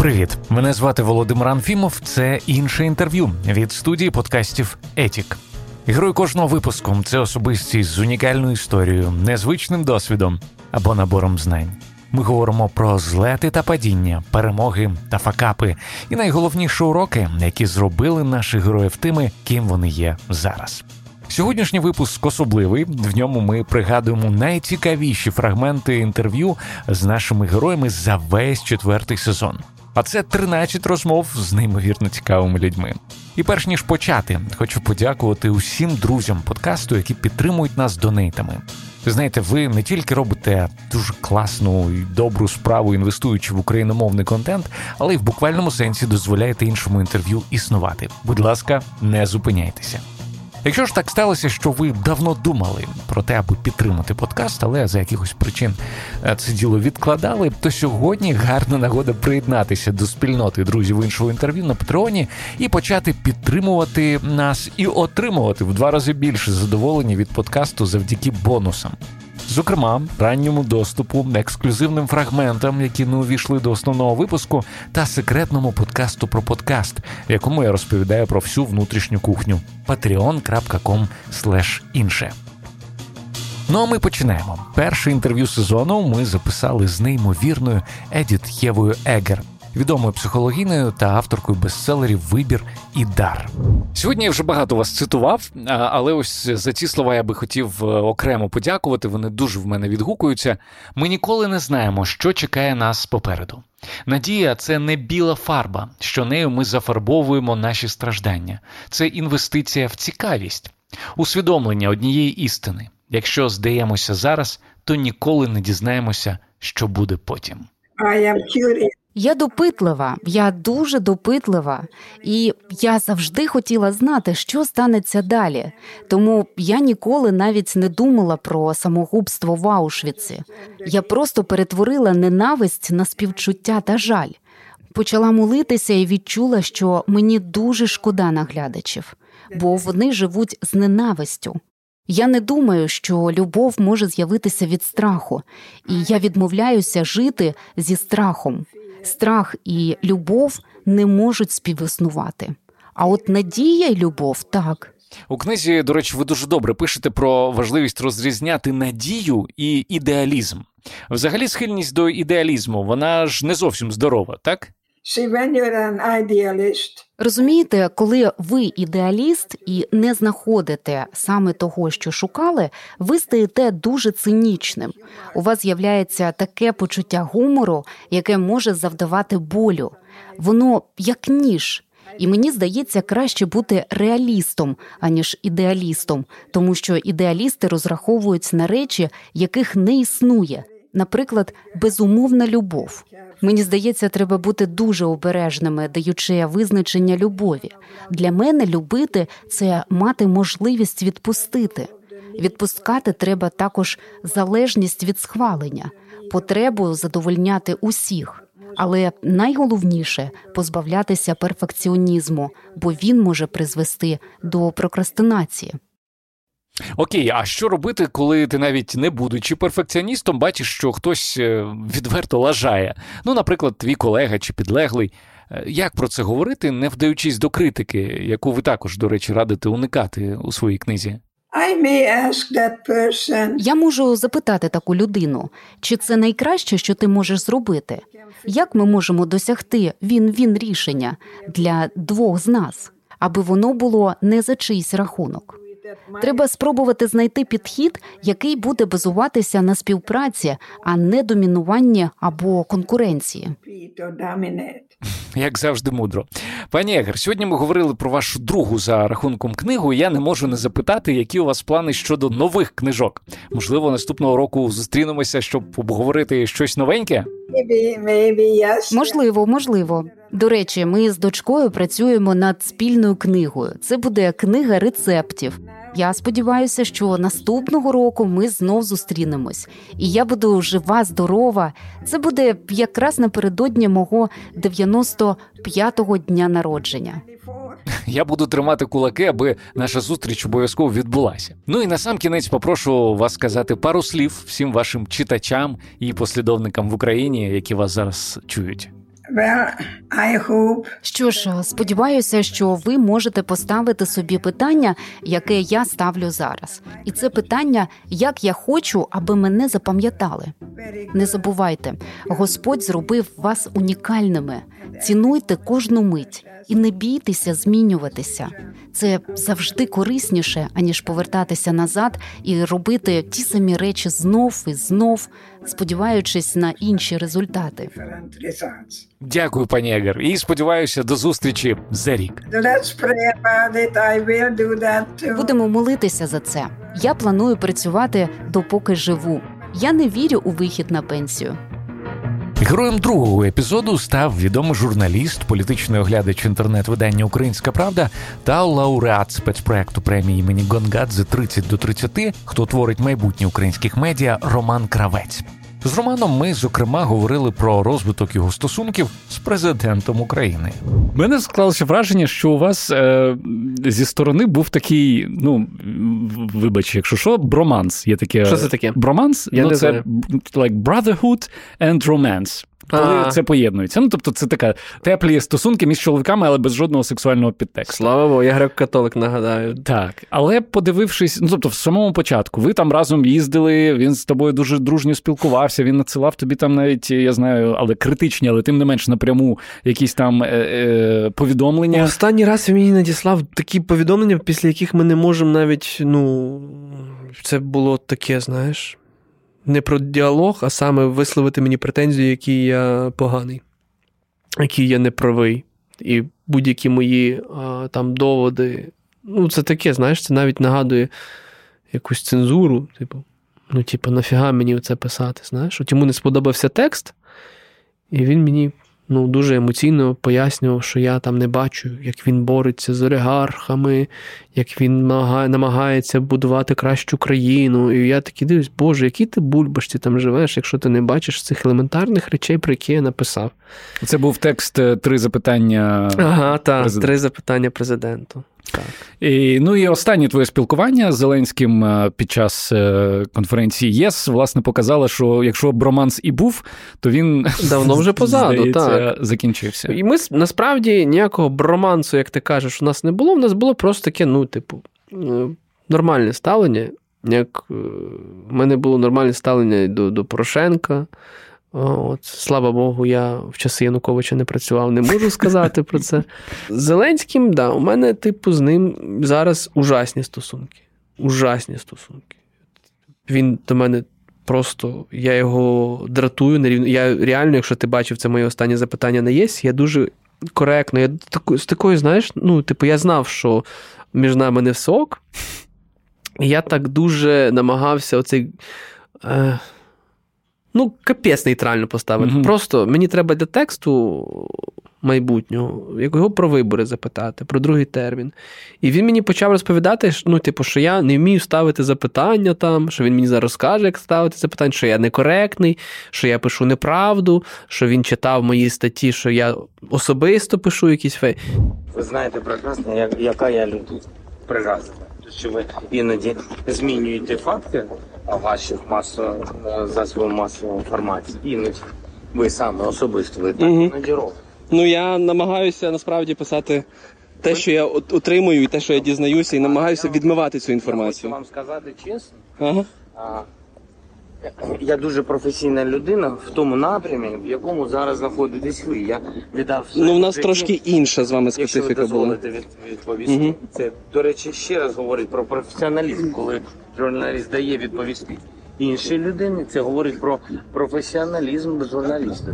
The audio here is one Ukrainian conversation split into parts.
Привіт, мене звати Володимир Анфімов. Це інше інтерв'ю від студії подкастів Етік. Герой кожного випуску це особистість з унікальною історією, незвичним досвідом або набором знань. Ми говоримо про злети та падіння, перемоги та факапи, і найголовніші уроки, які зробили наших героїв тими, ким вони є зараз. Сьогоднішній випуск особливий. В ньому ми пригадуємо найцікавіші фрагменти інтерв'ю з нашими героями за весь четвертий сезон. А це 13 розмов з неймовірно цікавими людьми. І перш ніж почати, хочу подякувати усім друзям подкасту, які підтримують нас донейтами. Знаєте, ви не тільки робите дуже класну і добру справу, інвестуючи в україномовний контент, але й в буквальному сенсі дозволяєте іншому інтерв'ю існувати. Будь ласка, не зупиняйтеся. Якщо ж так сталося, що ви давно думали про те, аби підтримати подкаст, але за якихось причин е, це діло відкладали, то сьогодні гарна нагода приєднатися до спільноти друзів іншого інтерв'ю на Патреоні і почати підтримувати нас і отримувати в два рази більше задоволення від подкасту завдяки бонусам. Зокрема, ранньому доступу, ексклюзивним фрагментам, які не увійшли до основного випуску, та секретному подкасту про подкаст, в якому я розповідаю про всю внутрішню кухню patreon.com інше. Ну а ми починаємо. Перше інтерв'ю сезону ми записали з неймовірною Едіт Євою Егер, відомою психологіною та авторкою бестселерів Вибір і дар. Сьогодні я вже багато вас цитував, але ось за ці слова я би хотів е, окремо подякувати. Вони дуже в мене відгукуються. Ми ніколи не знаємо, що чекає нас попереду. Надія це не біла фарба, що нею ми зафарбовуємо наші страждання. Це інвестиція в цікавість, усвідомлення однієї істини. Якщо здаємося зараз, то ніколи не дізнаємося, що буде потім. I am curious. Я допитлива, я дуже допитлива, і я завжди хотіла знати, що станеться далі. Тому я ніколи навіть не думала про самогубство в Аушвіці. Я просто перетворила ненависть на співчуття та жаль. Почала молитися і відчула, що мені дуже шкода наглядачів, бо вони живуть з ненавистю. Я не думаю, що любов може з'явитися від страху, і я відмовляюся жити зі страхом страх і любов не можуть співіснувати. А от надія й любов так. У книзі, до речі, ви дуже добре пишете про важливість розрізняти надію і ідеалізм. Взагалі, схильність до ідеалізму, вона ж не зовсім здорова, так? Розумієте, коли ви ідеаліст і не знаходите саме того, що шукали, ви стаєте дуже цинічним. У вас з'являється таке почуття гумору, яке може завдавати болю. Воно як ніж. І мені здається, краще бути реалістом, аніж ідеалістом, тому що ідеалісти розраховують на речі, яких не існує наприклад, безумовна любов. Мені здається, треба бути дуже обережними, даючи визначення любові. Для мене любити це мати можливість відпустити. Відпускати треба також залежність від схвалення, потребу задовольняти усіх. Але найголовніше позбавлятися перфекціонізму, бо він може призвести до прокрастинації. Окей, а що робити, коли ти навіть не будучи перфекціоністом, бачиш, що хтось е, відверто лажає? Ну, наприклад, твій колега чи підлеглий. Е, як про це говорити, не вдаючись до критики, яку ви також, до речі, радите уникати у своїй книзі? I may ask that person. Я можу запитати таку людину, чи це найкраще, що ти можеш зробити? Як ми можемо досягти він-він рішення для двох з нас, аби воно було не за чийсь рахунок? Треба спробувати знайти підхід, який буде базуватися на співпраці, а не домінуванні або конкуренції. Як завжди, мудро, пані Егер, сьогодні ми говорили про вашу другу за рахунком книгу. Я не можу не запитати, які у вас плани щодо нових книжок. Можливо, наступного року зустрінемося, щоб обговорити щось новеньке. Можливо, можливо. До речі, ми з дочкою працюємо над спільною книгою. Це буде книга рецептів. Я сподіваюся, що наступного року ми знов зустрінемось, і я буду жива, здорова. Це буде якраз напередодні мого 95-го дня народження. Я буду тримати кулаки, аби наша зустріч обов'язково відбулася. Ну і на сам кінець попрошу вас сказати пару слів всім вашим читачам і послідовникам в Україні, які вас зараз чують. Well, I hope... Що ж, сподіваюся, що ви можете поставити собі питання, яке я ставлю зараз, і це питання, як я хочу, аби мене запам'ятали. Не забувайте, Господь зробив вас унікальними. Цінуйте кожну мить і не бійтеся змінюватися. Це завжди корисніше, аніж повертатися назад і робити ті самі речі знов і знов, сподіваючись на інші результати. Дякую, пані Егер, і сподіваюся до зустрічі за рік. Будемо молитися за це. Я планую працювати допоки живу. Я не вірю у вихід на пенсію. Героєм другого епізоду став відомий журналіст, політичний оглядач інтернет-видання Українська Правда та лауреат спецпроекту премії імені Гонгадзе 30 до 30, хто творить майбутнє українських медіа Роман Кравець. З Романом ми зокрема говорили про розвиток його стосунків з президентом України. У Мене склалося враження, що у вас е, зі сторони був такий. Ну вибач, якщо що, броманс. Є таке Що це таке? Броманс? Я ну, не це знаю. like brotherhood and romance коли це поєднується. Ну тобто, це така теплі стосунки між чоловіками, але без жодного сексуального підтексту. Слава Богу, я грек-католик, нагадаю. Так, але подивившись, ну тобто, в самому початку, ви там разом їздили, він з тобою дуже дружньо спілкувався. Він надсилав тобі там навіть, я знаю, але критичні, але тим не менш напряму якісь там е- е- повідомлення. Останній раз він мені надіслав такі повідомлення, після яких ми не можемо навіть, ну це було таке, знаєш не про діалог, а саме висловити мені претензію, який я поганий, який я неправий. І будь-які мої а, там доводи. Ну, це таке, знаєш, це навіть нагадує якусь цензуру. Типу, ну, типу, нафіга мені це писати? знаєш? От йому не сподобався текст, і він мені ну, дуже емоційно пояснював, що я там не бачу, як він бореться з олігархами, як він намагається будувати кращу країну. І я такий дивлюсь, Боже, який ти бульбашці там живеш, якщо ти не бачиш цих елементарних речей, про які я написав. Це був текст е, три запитання. Ага, так, три запитання президенту. Так. І, Ну і останнє твоє спілкування з Зеленським е, під час е, конференції ЄС власне показало, що якщо б романс і був, то він давно вже позаду здається, так. закінчився. І ми насправді ніякого бромансу, як ти кажеш, у нас не було. У нас було просто таке, ну, типу, е, нормальне ставлення. Як в мене було нормальне ставлення до, до Порошенка. От, Слава Богу, я в часи Януковича не працював, не можу сказати про це. З Зеленським, да, у мене, типу, з ним зараз ужасні стосунки. Ужасні стосунки. Він до мене просто, я його дратую. нерівно. Я реально, якщо ти бачив це моє останнє запитання на ЄС, я дуже коректно. Я з такою, знаєш, ну, типу, я знав, що між нами не сок. І я так дуже намагався оцей. Е, Ну, капець нейтрально поставити. Mm-hmm. Просто мені треба для тексту майбутнього, його про вибори запитати, про другий термін. І він мені почав розповідати, ну, типу, що я не вмію ставити запитання там, що він мені зараз скаже, як ставити запитання, що я некоректний, що я пишу неправду, що він читав мої статті, що я особисто пишу якісь фей. Ви знаєте прекрасно, яка я людина. Прекрасно. Що ви іноді змінюєте факти ваших масо засобів масової інформації. Іноді ви саме особисто ви так угу. надіров. Ну я намагаюся насправді писати те, що я отримую, і те, що я дізнаюся, і намагаюся відмивати цю інформацію. Я хочу вам сказати чесно. Ага. Я дуже професійна людина в тому напрямі, в якому зараз знаходитесь ви. Я віддав ну в нас житті, трошки інша з вами специфіка була. Від, відповісти. Угу. Це до речі, ще раз говорить про професіоналізм, коли журналіст дає відповісти іншій людині. Це говорить про професіоналізм журналіста.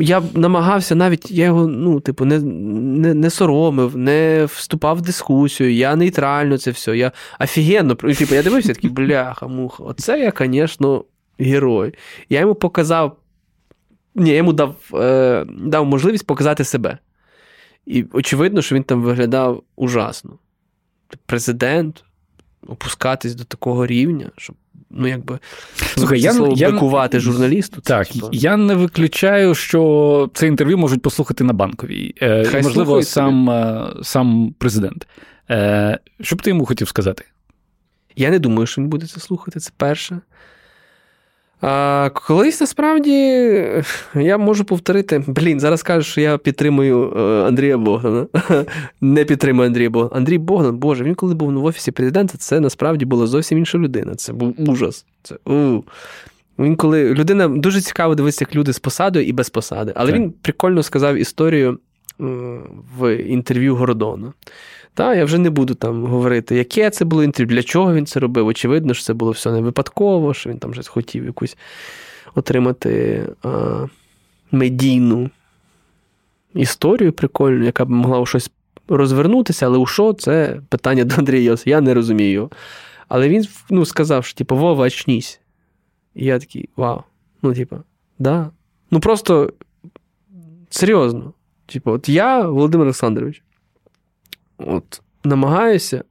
Я намагався навіть я його, ну, типу, не не, не соромив, не вступав в дискусію, я нейтрально це все. Я офігенно типу, я дивився такий, бляха, муха, оце я, звісно, герой. Я йому показав, ні, я йому дав, е, дав можливість показати себе. І очевидно, що він там виглядав ужасно. Президент опускатись до такого рівня, щоб ну якби Слухай, я, слово я, бикувати журналісту. Так, це, я не виключаю, що це інтерв'ю можуть послухати на банковій. Е, Хай Можливо, сам е, сам президент. Е, Що б ти йому хотів сказати? Я не думаю, що він буде це слухати. Це перше. А колись насправді я можу повторити. Блін, зараз кажу, що я підтримую е, Андрія Богдана. Не підтримую Андрія Богдана. Андрій Богдан, Боже, він коли був в офісі президента, це насправді була зовсім інша людина. Це був ужас. Це у. Він коли людина дуже цікаво дивитися, як люди з посадою і без посади. Але Так. він прикольно сказав історію в інтерв'ю Гордона. Та, я вже не буду там говорити, яке це було інтерв'ю, для чого він це робив. Очевидно, що це було все не випадково, що він там вже хотів якусь отримати а, медійну історію прикольну, яка б могла у щось розвернутися, але у що це питання до Андрія Йос. Я не розумію. Але він ну, сказав, що типу, Вова, очнісь. І я такий, вау. Ну, типу, да. Ну просто серйозно. Типу, от я, Володимир Олександрович, от намагаюся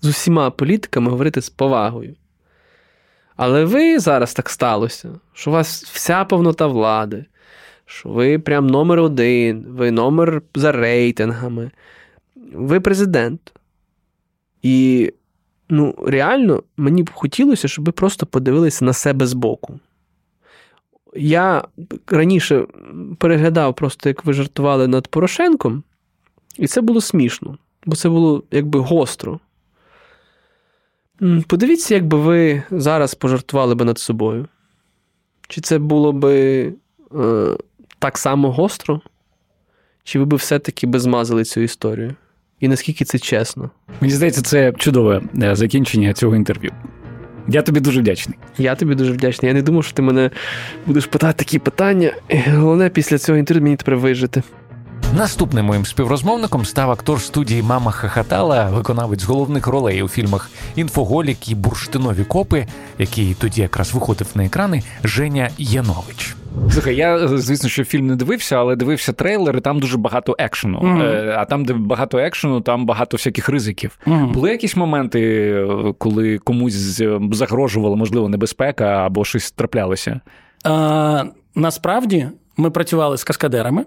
з усіма політиками говорити з повагою. Але ви зараз так сталося, що у вас вся повнота влади, що ви прям номер один, ви номер за рейтингами, ви президент. І ну, реально мені б хотілося, щоб ви просто подивилися на себе збоку. Я раніше переглядав просто, як ви жартували над Порошенком, і це було смішно, бо це було якби гостро. Подивіться, якби ви зараз пожартували би над собою. Чи це було би е, так само гостро? Чи ви би все-таки би змазали цю історію? І наскільки це чесно? Мені здається, це чудове е, закінчення цього інтерв'ю. Я тобі дуже вдячний. Я тобі дуже вдячний. Я не думав, що ти мене будеш питати такі питання. Головне, після цього інтерв'ю мені тепер вижити. Наступним моїм співрозмовником став актор студії Мама Хахатала, виконавець головних ролей у фільмах Інфоголік і Бурштинові копи, який тоді якраз виходив на екрани Женя Янович. Слухай, я звісно, що фільм не дивився, але дивився трейлер, і там дуже багато екшену. Е, А там, де багато екшену, там багато всяких ризиків. Мгм. Були якісь моменти, е, коли комусь е, загрожувала, можливо, небезпека або щось траплялося? А, насправді ми працювали з каскадерами.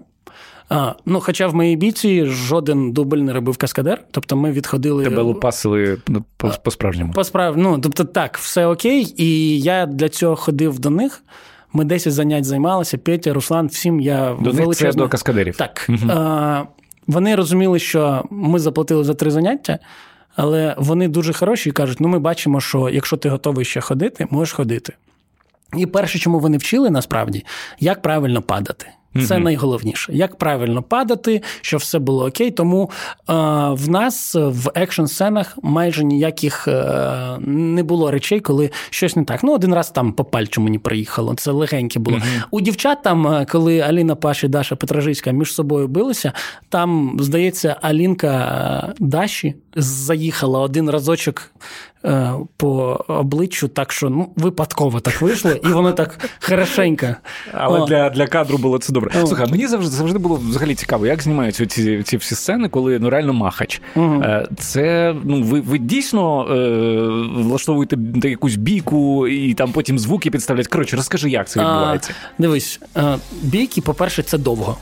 А, ну, хоча в моїй бійці жоден дубль не робив каскадер, тобто ми відходили Тебе лупасили ну, по- по-справжньому. по справ... Ну, тобто, так, все окей, і я для цього ходив до них. Ми 10 занять займалися. Петя, Руслан, всім я До них це до каскадерів. Так. Мгм. А, вони розуміли, що ми заплатили за три заняття, але вони дуже хороші і кажуть: ну, ми бачимо, що якщо ти готовий ще ходити, можеш ходити. І перше, чому вони вчили насправді, як правильно падати. Це Мгм. найголовніше. Як правильно падати, щоб все було окей. Тому е, в нас в екшн-сценах майже ніяких е, не було речей, коли щось не так. Ну, один раз там по пальчу мені приїхало. Це легеньке було. У дівчат там, е, коли Аліна Паш і Даша Петражицька між собою билися, там, здається, Алінка е, Даші заїхала один разочок по обличчю, так що ну, випадково так вийшло, і воно так хорошенько. Але О. для, для кадру було це добре. О. Слухай, мені завжди завжди було взагалі цікаво, як знімаються ці, ці всі сцени, коли ну реально махач. Е, Це ну ви, ви дійсно е, влаштовуєте якусь бійку і там потім звуки підставлять. Коротше, розкажи, як це відбувається. А, дивись, е, бійки, по-перше, це довго.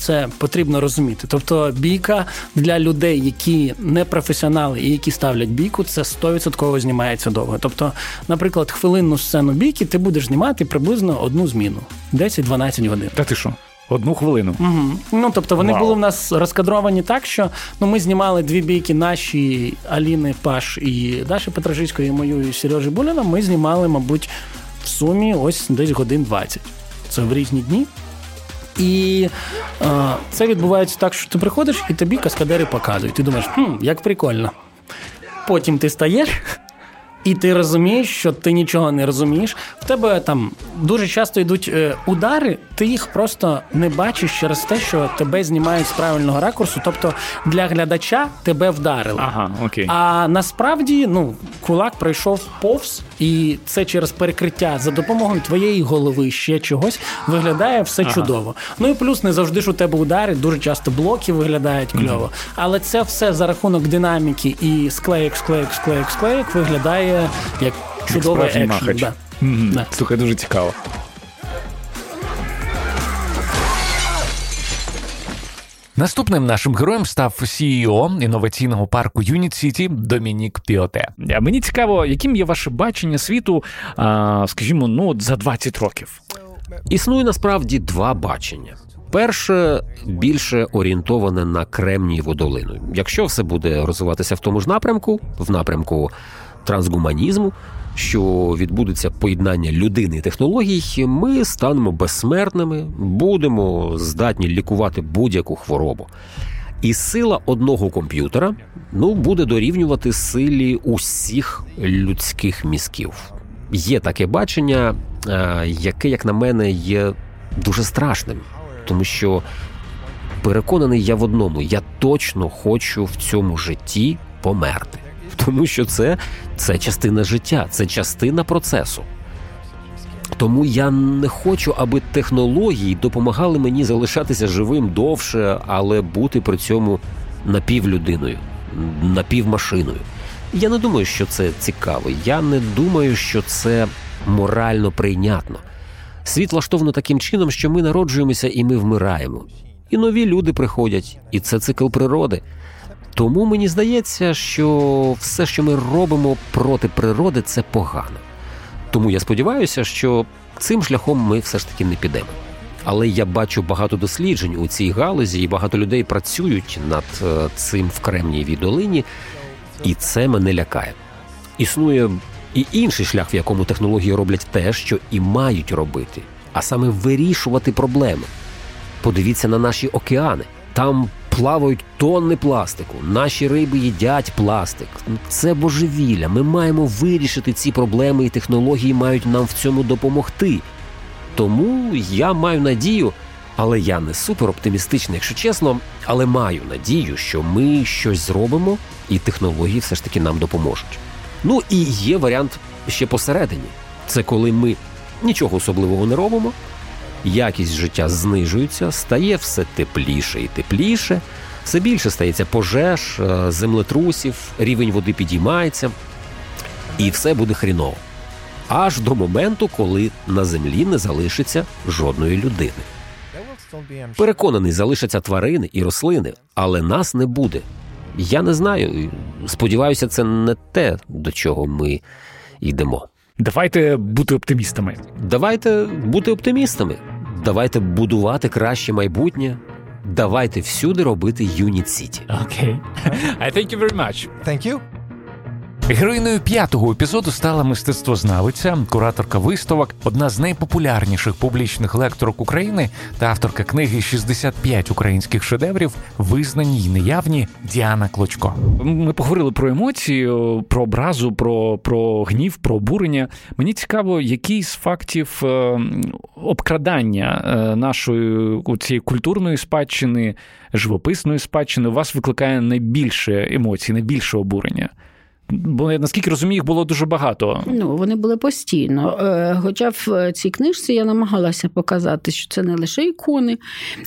Це потрібно розуміти. Тобто, бійка для людей, які не професіонали і які ставлять бійку, це 100% знімається довго. Тобто, наприклад, хвилинну сцену бійки ти будеш знімати приблизно одну зміну 10-12 годин. Та ти що? Одну хвилину. Угу. Ну тобто вони Вау. були в нас розкадровані так, що ну ми знімали дві бійки наші Аліни Паш і Даші Петражицької, і мою і Сережі Буляна. Ми знімали, мабуть, в сумі ось десь годин 20. Це в різні дні. І е, це відбувається так, що ти приходиш і тобі каскадери показують. Ти думаєш, хм, як прикольно. Потім ти стаєш. І ти розумієш, що ти нічого не розумієш. В тебе там дуже часто йдуть е, удари, ти їх просто не бачиш через те, що тебе знімають з правильного ракурсу. Тобто для глядача тебе вдарили. Ага, окей. А насправді ну, кулак пройшов повз, і це через перекриття за допомогою твоєї голови ще чогось виглядає все чудово. Ну і плюс не завжди ж у тебе удари, дуже часто блоки виглядають кльово. Але це все за рахунок динаміки і склеїк, склеїк, склеїк, склеїк виглядає як чудовий махач. Да. Мгм. Да. Слухай, дуже цікаво. Наступним нашим героєм став CEO інноваційного парку Юніт Сіті Домінік Піоте. Мені цікаво, яким є ваше бачення світу, скажімо, ну за 20 років. Існує насправді два бачення. Перше більше орієнтоване на Кремнієву долину. Якщо все буде розвиватися в тому ж напрямку, в напрямку трансгуманізму, що відбудеться поєднання людини і технологій, ми станемо безсмертними, будемо здатні лікувати будь-яку хворобу. І сила одного комп'ютера ну, буде дорівнювати силі усіх людських мізків. Є таке бачення, е, яке, як на мене, є дуже страшним, тому що переконаний я в одному: я точно хочу в цьому житті померти тому що це, це частина життя, це частина процесу. Тому я не хочу, аби технології допомагали мені залишатися живим довше, але бути при цьому напівлюдиною, напівмашиною. Я не думаю, що це цікаво. Я не думаю, що це морально прийнятно. Світ влаштовано таким чином, що ми народжуємося і ми вмираємо. І нові люди приходять, і це цикл природи. Тому мені здається, що все, що ми робимо проти природи, це погано. Тому я сподіваюся, що цим шляхом ми все ж таки не підемо. Але я бачу багато досліджень у цій галузі, і багато людей працюють над е, цим в Кремнієвій долині, і це мене лякає. Існує і інший шлях, в якому технології роблять те, що і мають робити, а саме вирішувати проблеми. Подивіться на наші океани. Там плавають тонни пластику. Наші риби їдять пластик. Це божевілля. Ми маємо вирішити ці проблеми, і технології мають нам в цьому допомогти. Тому я маю надію, але я не супероптимістичний, якщо чесно, але маю надію, що ми щось зробимо, і технології все ж таки нам допоможуть. Ну і є варіант ще посередині. Це коли ми нічого особливого не робимо якість життя знижується, стає все тепліше і тепліше, все більше стається пожеж, е, землетрусів, рівень води підіймається, і все буде хріново. Аж до моменту, коли на землі не залишиться жодної людини. Переконаний, залишаться тварини і рослини, але нас не буде. Я не знаю. Сподіваюся, це не те, до чого ми йдемо. Давайте бути оптимістами. Давайте бути оптимістами. Давайте будувати краще майбутнє. Давайте всюди робити Юніт Сіті. Окей. I thank you very much. Thank you. Героїною п'ятого епізоду стала мистецтвознавиця, кураторка виставок, одна з найпопулярніших публічних лекторок України та авторка книги «65 українських шедеврів, визнані й неявні Діана Клочко. Ми поговорили про емоції, про образу, про про гнів, про обурення. Мені цікаво, який з фактів е, обкрадання е, нашої цієї культурної спадщини, живописної спадщини у вас викликає найбільше емоцій, найбільше обурення. Бо наскільки розумію, їх було дуже багато. Ну вони були постійно. Е, хоча в цій книжці я намагалася показати, що це не лише ікони,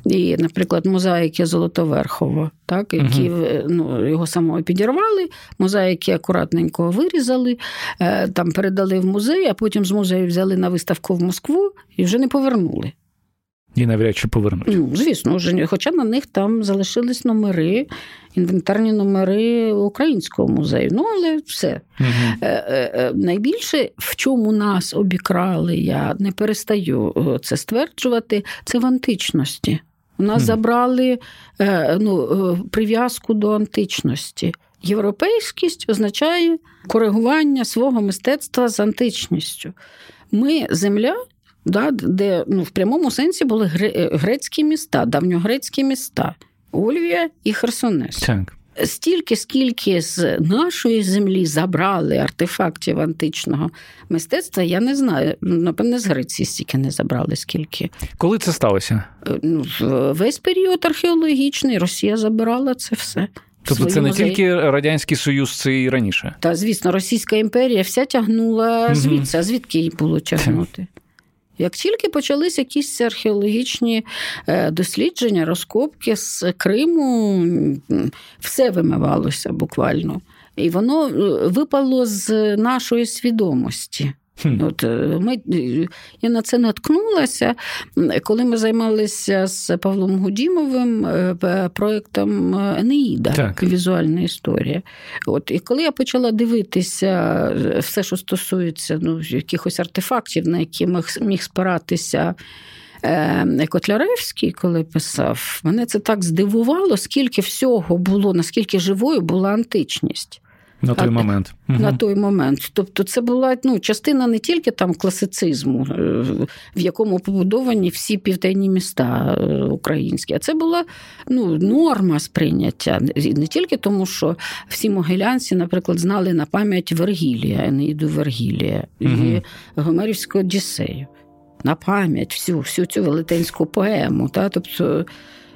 і, наприклад, мозаїки Золотоверхова, так які угу. ну, його самого підірвали, мозаїки акуратненько вирізали, е, там передали в музей, а потім з музею взяли на виставку в Москву і вже не повернули. І навряд чи повернуть. Ну, Звісно, вже, хоча на них там залишились номери, інвентарні номери українського музею. Ну, але все. Угу. Найбільше, в чому нас обікрали, я не перестаю це стверджувати, це в античності. У нас угу. забрали ну, прив'язку до античності. Європейськість означає коригування свого мистецтва з античністю. Ми земля, да, де ну, в прямому сенсі були грецькі міста, давньогрецькі міста Ольвія і Херсонес. Так. Стільки, скільки з нашої землі забрали артефактів античного мистецтва, я не знаю. Напевне, з Греції стільки не забрали, скільки. Коли це сталося? Е, ну, Весь період археологічний, Росія забирала це все. Тобто це не музеї. тільки Радянський Союз, це і раніше. Та, звісно, Російська імперія вся тягнула звідси, а звідки їй було тягнути? Як тільки почалися якісь археологічні е, дослідження, розкопки з Криму, все вимивалося буквально. І воно е, випало з нашої свідомості. От е, ми, Я на це наткнулася, коли ми займалися з Павлом Гудімовим е, проєктом Енеїда, так. візуальна історія. От, І коли я почала дивитися е, все, що стосується ну, якихось артефактів, на які міг спиратися. Котляревський, коли писав, мене це так здивувало, скільки всього було, наскільки живою була античність. На той момент. На той момент. Тобто, це була ну, частина не тільки там класицизму, е, в якому побудовані всі південні міста е, українські, а це була ну, норма сприйняття. Не тільки тому, що всі могилянці, наприклад, знали на пам'ять Вергілія, Енеїду Вергілія угу. і Гомерівську Одіссею. На пам'ять всю всю цю велетенську поему. Та? Тобто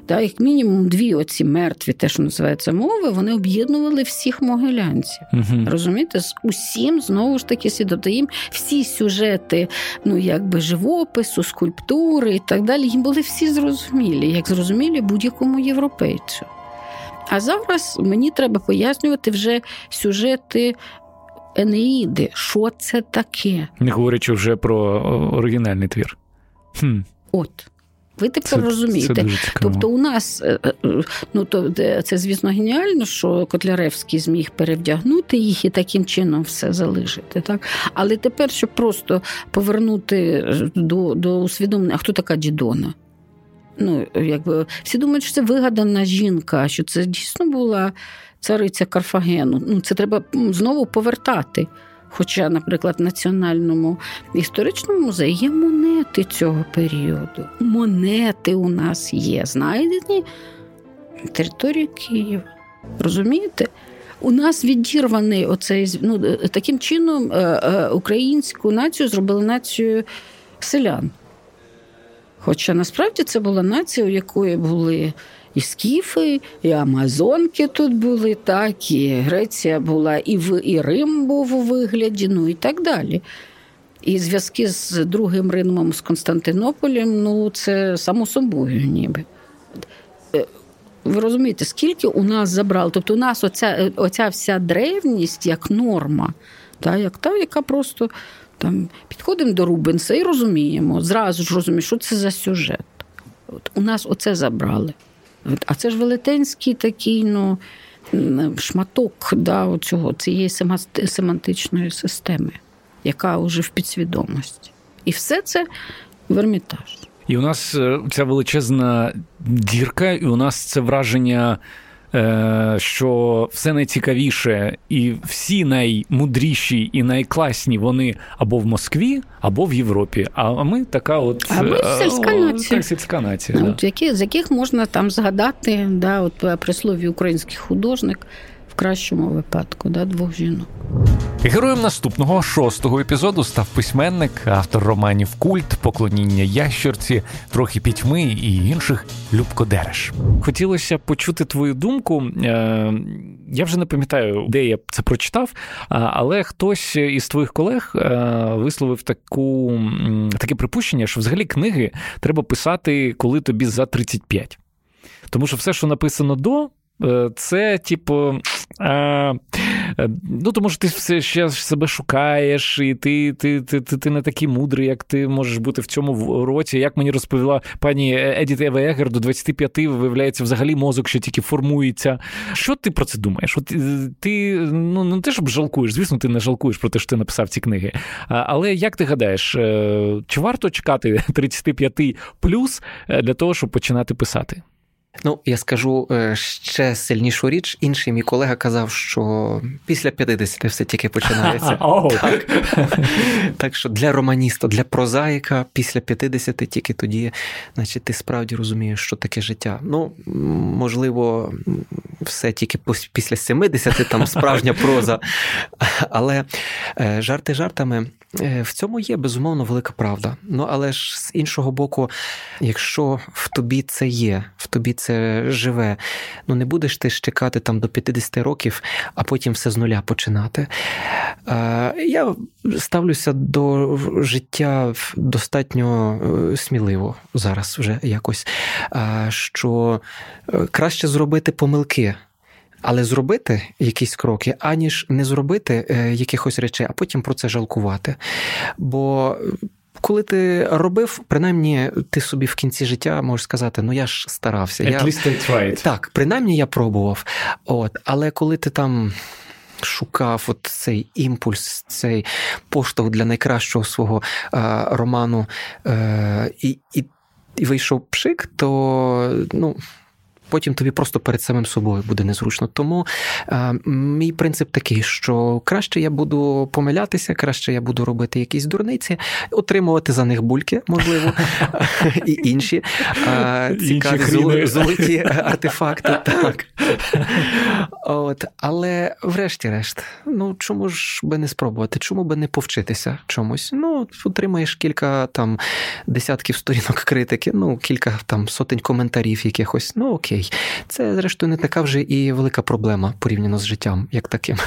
та, як мінімум дві оці мертві, те, що називається мови, вони об'єднували всіх могилянців. uh Розумієте, з усім знову ж таки тобто всі сюжети, ну якби живопису, скульптури і так далі, їм були всі зрозумілі, як зрозумілі будь-якому європейцю. А зараз мені треба пояснювати вже сюжети. Енеїди, що це таке? Не говорячи вже про оригінальний твір. Хм. От. Ви тепер це, розумієте. Це дуже тобто, у нас е, е, ну то це, звісно, геніально, що Котляревський зміг перевдягнути їх і таким чином все залишити. Так? Але тепер, щоб просто повернути е, до до усвідомлення, а хто така Дідона? Ну, якби Всі думають, що це вигадана жінка, що це дійсно була цариця Карфагену. Ну, Це треба знову повертати. Хоча, наприклад, в Національному історичному музеї є монети цього періоду. Монети у нас є, знайдені на території Києва. Розумієте? У нас відірваний оцей ну, таким чином е, е, українську націю зробили нацією селян. Хоча насправді це була нація, у якої були і скіфи, і Амазонки тут були, так, і Греція була, і в і Рим був у вигляді, ну і так далі. І зв'язки з другим Римом, з Константинополем, ну це само собою, ніби. Е, ви розумієте, скільки у нас забрали? Тобто у нас оця оця вся древність як норма, та, як та, яка просто там підходимо до Рубенса і розуміємо, зразу ж розуміємо, що це за сюжет. От У нас оце забрали. А це ж велетенський такий ну, шматок да, оцього, цієї семантичної системи, яка вже в підсвідомості. І все це в Ермітаж. І у нас е, ця величезна дірка, і у нас це враження що все найцікавіше і всі наймудріші і найкласні вони або в Москві, або в Європі. А ми така от а ми е, сільська нація. Так, сільська нація. От, які, з яких можна там згадати, да, от прислові український художник кращому випадку, да, двох жінок. Героєм наступного шостого епізоду став письменник, автор романів Культ, Поклоніння ящерці, трохи пітьми і інших Любко Дереш. Хотілося почути твою думку. Е, я вже не пам'ятаю, де я це прочитав, але хтось із твоїх колег е, висловив таку таке припущення, що взагалі книги треба писати, коли тобі за 35. Тому що все, що написано до, це, типу, а, е, ну, тому що ти все ще себе шукаєш, і ти ти, ти, ти, ти не такий мудрий, як ти можеш бути в цьому році. Як мені розповіла пані Едіт Ева Егер, до 25 виявляється, взагалі мозок ще тільки формується. Що ти про це думаєш? От е, Ти ну, не те, щоб жалкуєш, звісно, ти не жалкуєш про те, що ти написав ці книги. Але як ти гадаєш, чи варто чекати 35 плюс для того, щоб починати писати? Ну, я скажу е, ще сильнішу річ. Інший мій колега казав, що після 50 все тільки починається. Так Так що для романіста, для прозаїка після 50 тільки тоді, значить, ти справді розумієш, що таке життя. Ну, можливо, все тільки після 70 там справжня проза. Але е, жарти жартами. Е, в цьому є безумовно велика правда. Ну але ж з іншого боку, якщо в тобі це є, в тобі це живе, ну не будеш ти ж чекати там до 50 років, а потім все з нуля починати. Е, я ставлюся до життя достатньо е, сміливо зараз вже якось, що краще зробити помилки Але зробити якісь кроки, аніж не зробити е, якихось речей, а потім про це жалкувати. Бо коли ти робив, принаймні ти собі в кінці життя можеш сказати, ну я ж старався. At я... least I tried. Так, принаймні я пробував. От, Але коли ти там. Шукав от цей імпульс, цей поштовх для найкращого свого е, роману, е, і і, і вийшов пшик, то ну, потім тобі просто перед самим собою буде незручно. Тому е, мій принцип такий, що краще я буду помилятися, краще я буду робити якісь дурниці, отримувати за них бульки, можливо, і інші е, цікаві золоті артефакти. Так. От, Але, врешті-решт, ну чому ж би не спробувати? Чому би не повчитися чомусь? Ну, отримаєш кілька там десятків сторінок критики, ну, кілька там сотень коментарів якихось. Ну окей окей. Це, зрештою, не така вже і велика проблема порівняно з життям, як таким.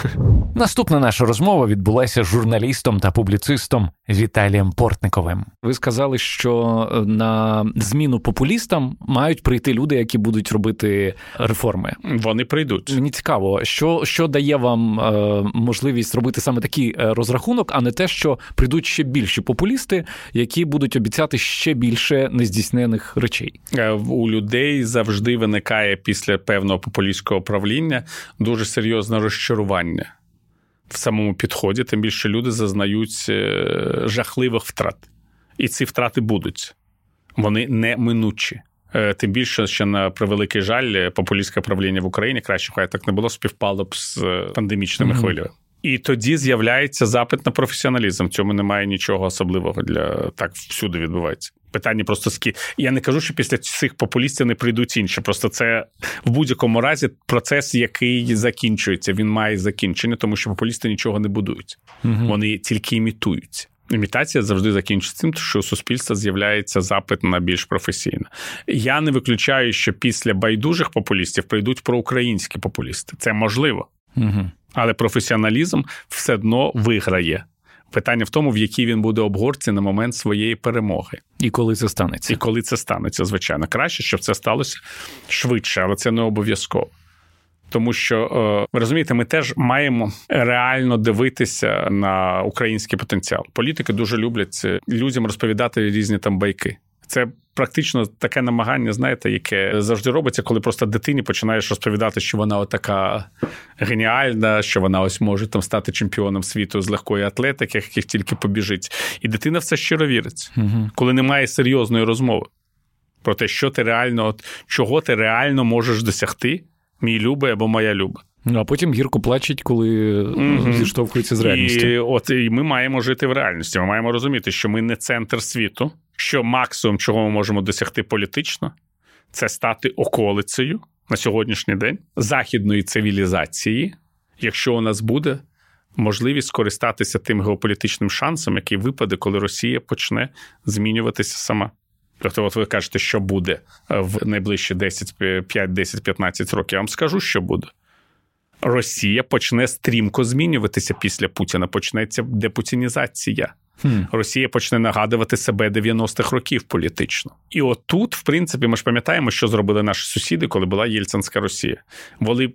Наступна наша розмова відбулася з журналістом та публіцистом Віталієм Портниковим. Ви сказали, що е, на зміну популістам мають прийти люди, які будуть робити реформи. Вони прийдуть. Мені цікаво, що що дає вам е, можливість робити саме такий е, розрахунок, а не те, що прийдуть ще більші популісти, які будуть обіцяти ще більше нездійснених речей. Е, у людей завжди виникає після певного популістського правління дуже серйозне розчарування в самому підході, тим більше люди зазнають е, жахливих втрат. І ці втрати будуть. Вони неминучі. Е, тим більше, що на превеликий жаль, популістське правління в Україні краще, хай так не було, співпало б з пандемічними mm-hmm. хвилями. І тоді з'являється запит на професіоналізм. В цьому немає нічого особливого для так всюди відбувається. Питання просто скі. Я не кажу, що після цих популістів не прийдуть інші. Просто це в будь-якому разі процес, який закінчується. Він має закінчення, тому що популісти нічого не будують. Угу. Вони тільки імітуються. Імітація завжди закінчиться тим, що у суспільства з'являється запит на більш професійне. Я не виключаю, що після байдужих популістів прийдуть проукраїнські популісти. Це можливо. Угу. Але професіоналізм все одно виграє. Питання в тому, в якій він буде обгорці на момент своєї перемоги. І коли це станеться. І коли це станеться, звичайно. Краще, щоб це сталося швидше, але це не обов'язково. Тому що, е, ви розумієте, ми теж маємо реально дивитися на український потенціал. Політики дуже люблять людям розповідати різні там байки. Це практично таке намагання, знаєте, яке завжди робиться, коли просто дитині починаєш розповідати, що вона така геніальна, що вона ось може там стати чемпіоном світу з легкої атлетики, яких тільки побіжить. І дитина все щиро вірить, угу. коли немає серйозної розмови про те, що ти реально, чого ти реально можеш досягти, мій любий або моя люба. Ну, а потім гірко плачуть, коли mm-hmm. зіштовхуються з реальністю. І от і ми маємо жити в реальності. Ми маємо розуміти, що ми не центр світу, що максимум, чого ми можемо досягти політично, це стати околицею на сьогоднішній день західної цивілізації, якщо у нас буде можливість скористатися тим геополітичним шансом, який випаде, коли Росія почне змінюватися сама. Тобто, от ви кажете, що буде в найближчі 10, 5, 10, 15 років. Я вам скажу, що буде. Росія почне стрімко змінюватися після Путіна. Почнеться депутінізація. Росія почне нагадувати себе 90-х років політично. І отут, в принципі, ми ж пам'ятаємо, що зробили наші сусіди, коли була Єльцинська Росія. Вони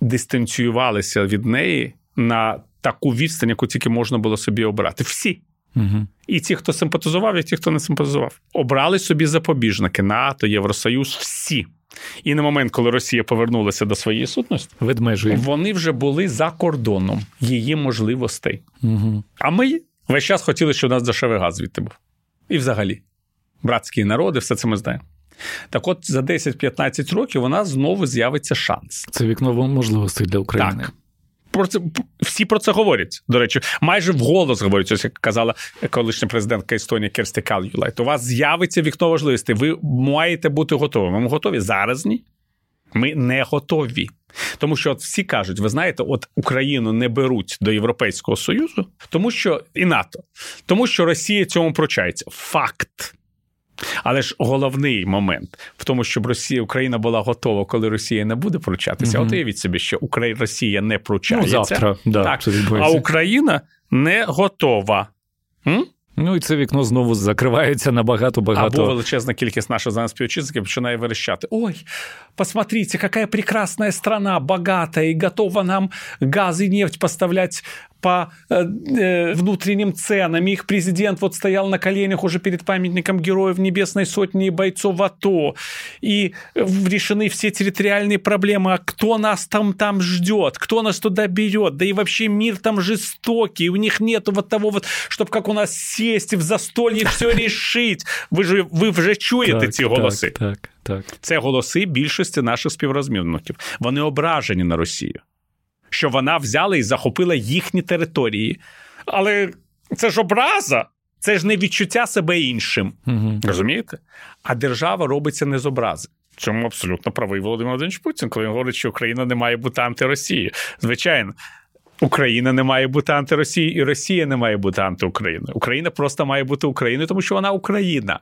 дистанціювалися від неї на таку відстань, яку тільки можна було собі обрати. Всі. Угу. І ті, хто симпатизував, і ті, хто не симпатизував, обрали собі запобіжники НАТО, Євросоюз, всі. І на момент, коли Росія повернулася до своєї сутності, Ведмежі. вони вже були за кордоном її можливостей. Угу. А ми весь час хотіли, щоб у нас дешевий газ звідти був. І взагалі, братські народи, все це ми знаємо. Так от за 10-15 років у нас знову з'явиться шанс. Це вікно можливостей для України. Так про це всі про це говорять. До речі, майже вголос говорять, ось як казала колишня президентка Естонії Керсті Калюлайт. У вас з'явиться вікно важливості. Ви маєте бути готовими. Ми готові зараз ні. Ми не готові. Тому що от всі кажуть, ви знаєте, от Україну не беруть до Європейського Союзу, тому що і НАТО, тому що Росія цьому прочається. Факт. Але ж головний момент в тому, щоб Росія Україна була готова, коли Росія не буде пручатися. Угу. От уявіть собі, що Україна Росія не пручається, ну, завтра, да, так, а Україна не готова. М? Ну і це вікно знову закривається на багато багато. Або величезна кількість наших зараз співвітчизників починає верещати. Ой, посмотрите, яка прекрасна страна, багата і готова нам газ і нефть поставлять по э, э, внутренним ценам. Их президент вот стоял на коленях уже перед памятником героев Небесной Сотни и бойцов АТО. И решены все территориальные проблемы. А кто нас там, там ждет? Кто нас туда берет? Да и вообще мир там жестокий. У них нету вот того вот, чтобы как у нас сесть в застолье все решить. Ви ж ви вже чуєте ці голоси. Так, так. Це голоси більшості наших співрозмовників. Вони ображені на Росію Що вона взяла і захопила їхні території. Але це ж образа, це ж не відчуття себе іншим. Угу. Розумієте? А держава робиться не з образи. Чому абсолютно правий Володимир Володимирович Путін, коли він говорить, що Україна не має бути антиросією. Звичайно. Україна не має бути антиросією, і Росія не має бути антиукраїною. Україна просто має бути Україною, тому що вона Україна.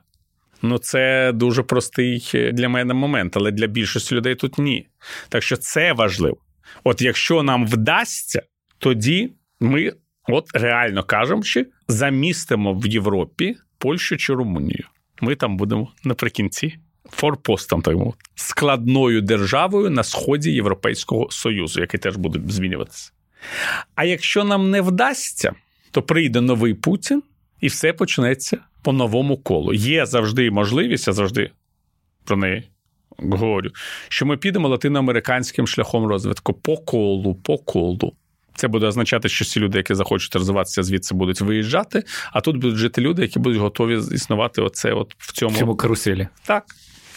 Ну, це дуже простий для мене момент, але для більшості людей тут ні. Так що це важливо. От якщо нам вдасться, тоді ми, от реально кажучи, замістимо в Європі Польщу чи Румунію. Ми там будемо наприкінці форпостом, так мовити, складною державою на сході Європейського Союзу, який теж буде змінюватися. А якщо нам не вдасться, то прийде новий Путін і все почнеться по новому колу. Є завжди можливість, я завжди про неї говорю, що ми підемо латиноамериканським шляхом розвитку по колу, по колу. Це буде означати, що всі люди, які захочуть розвиватися, звідси будуть виїжджати, а тут будуть жити люди, які будуть готові існувати оце от в цьому в цьому каруселі. Так.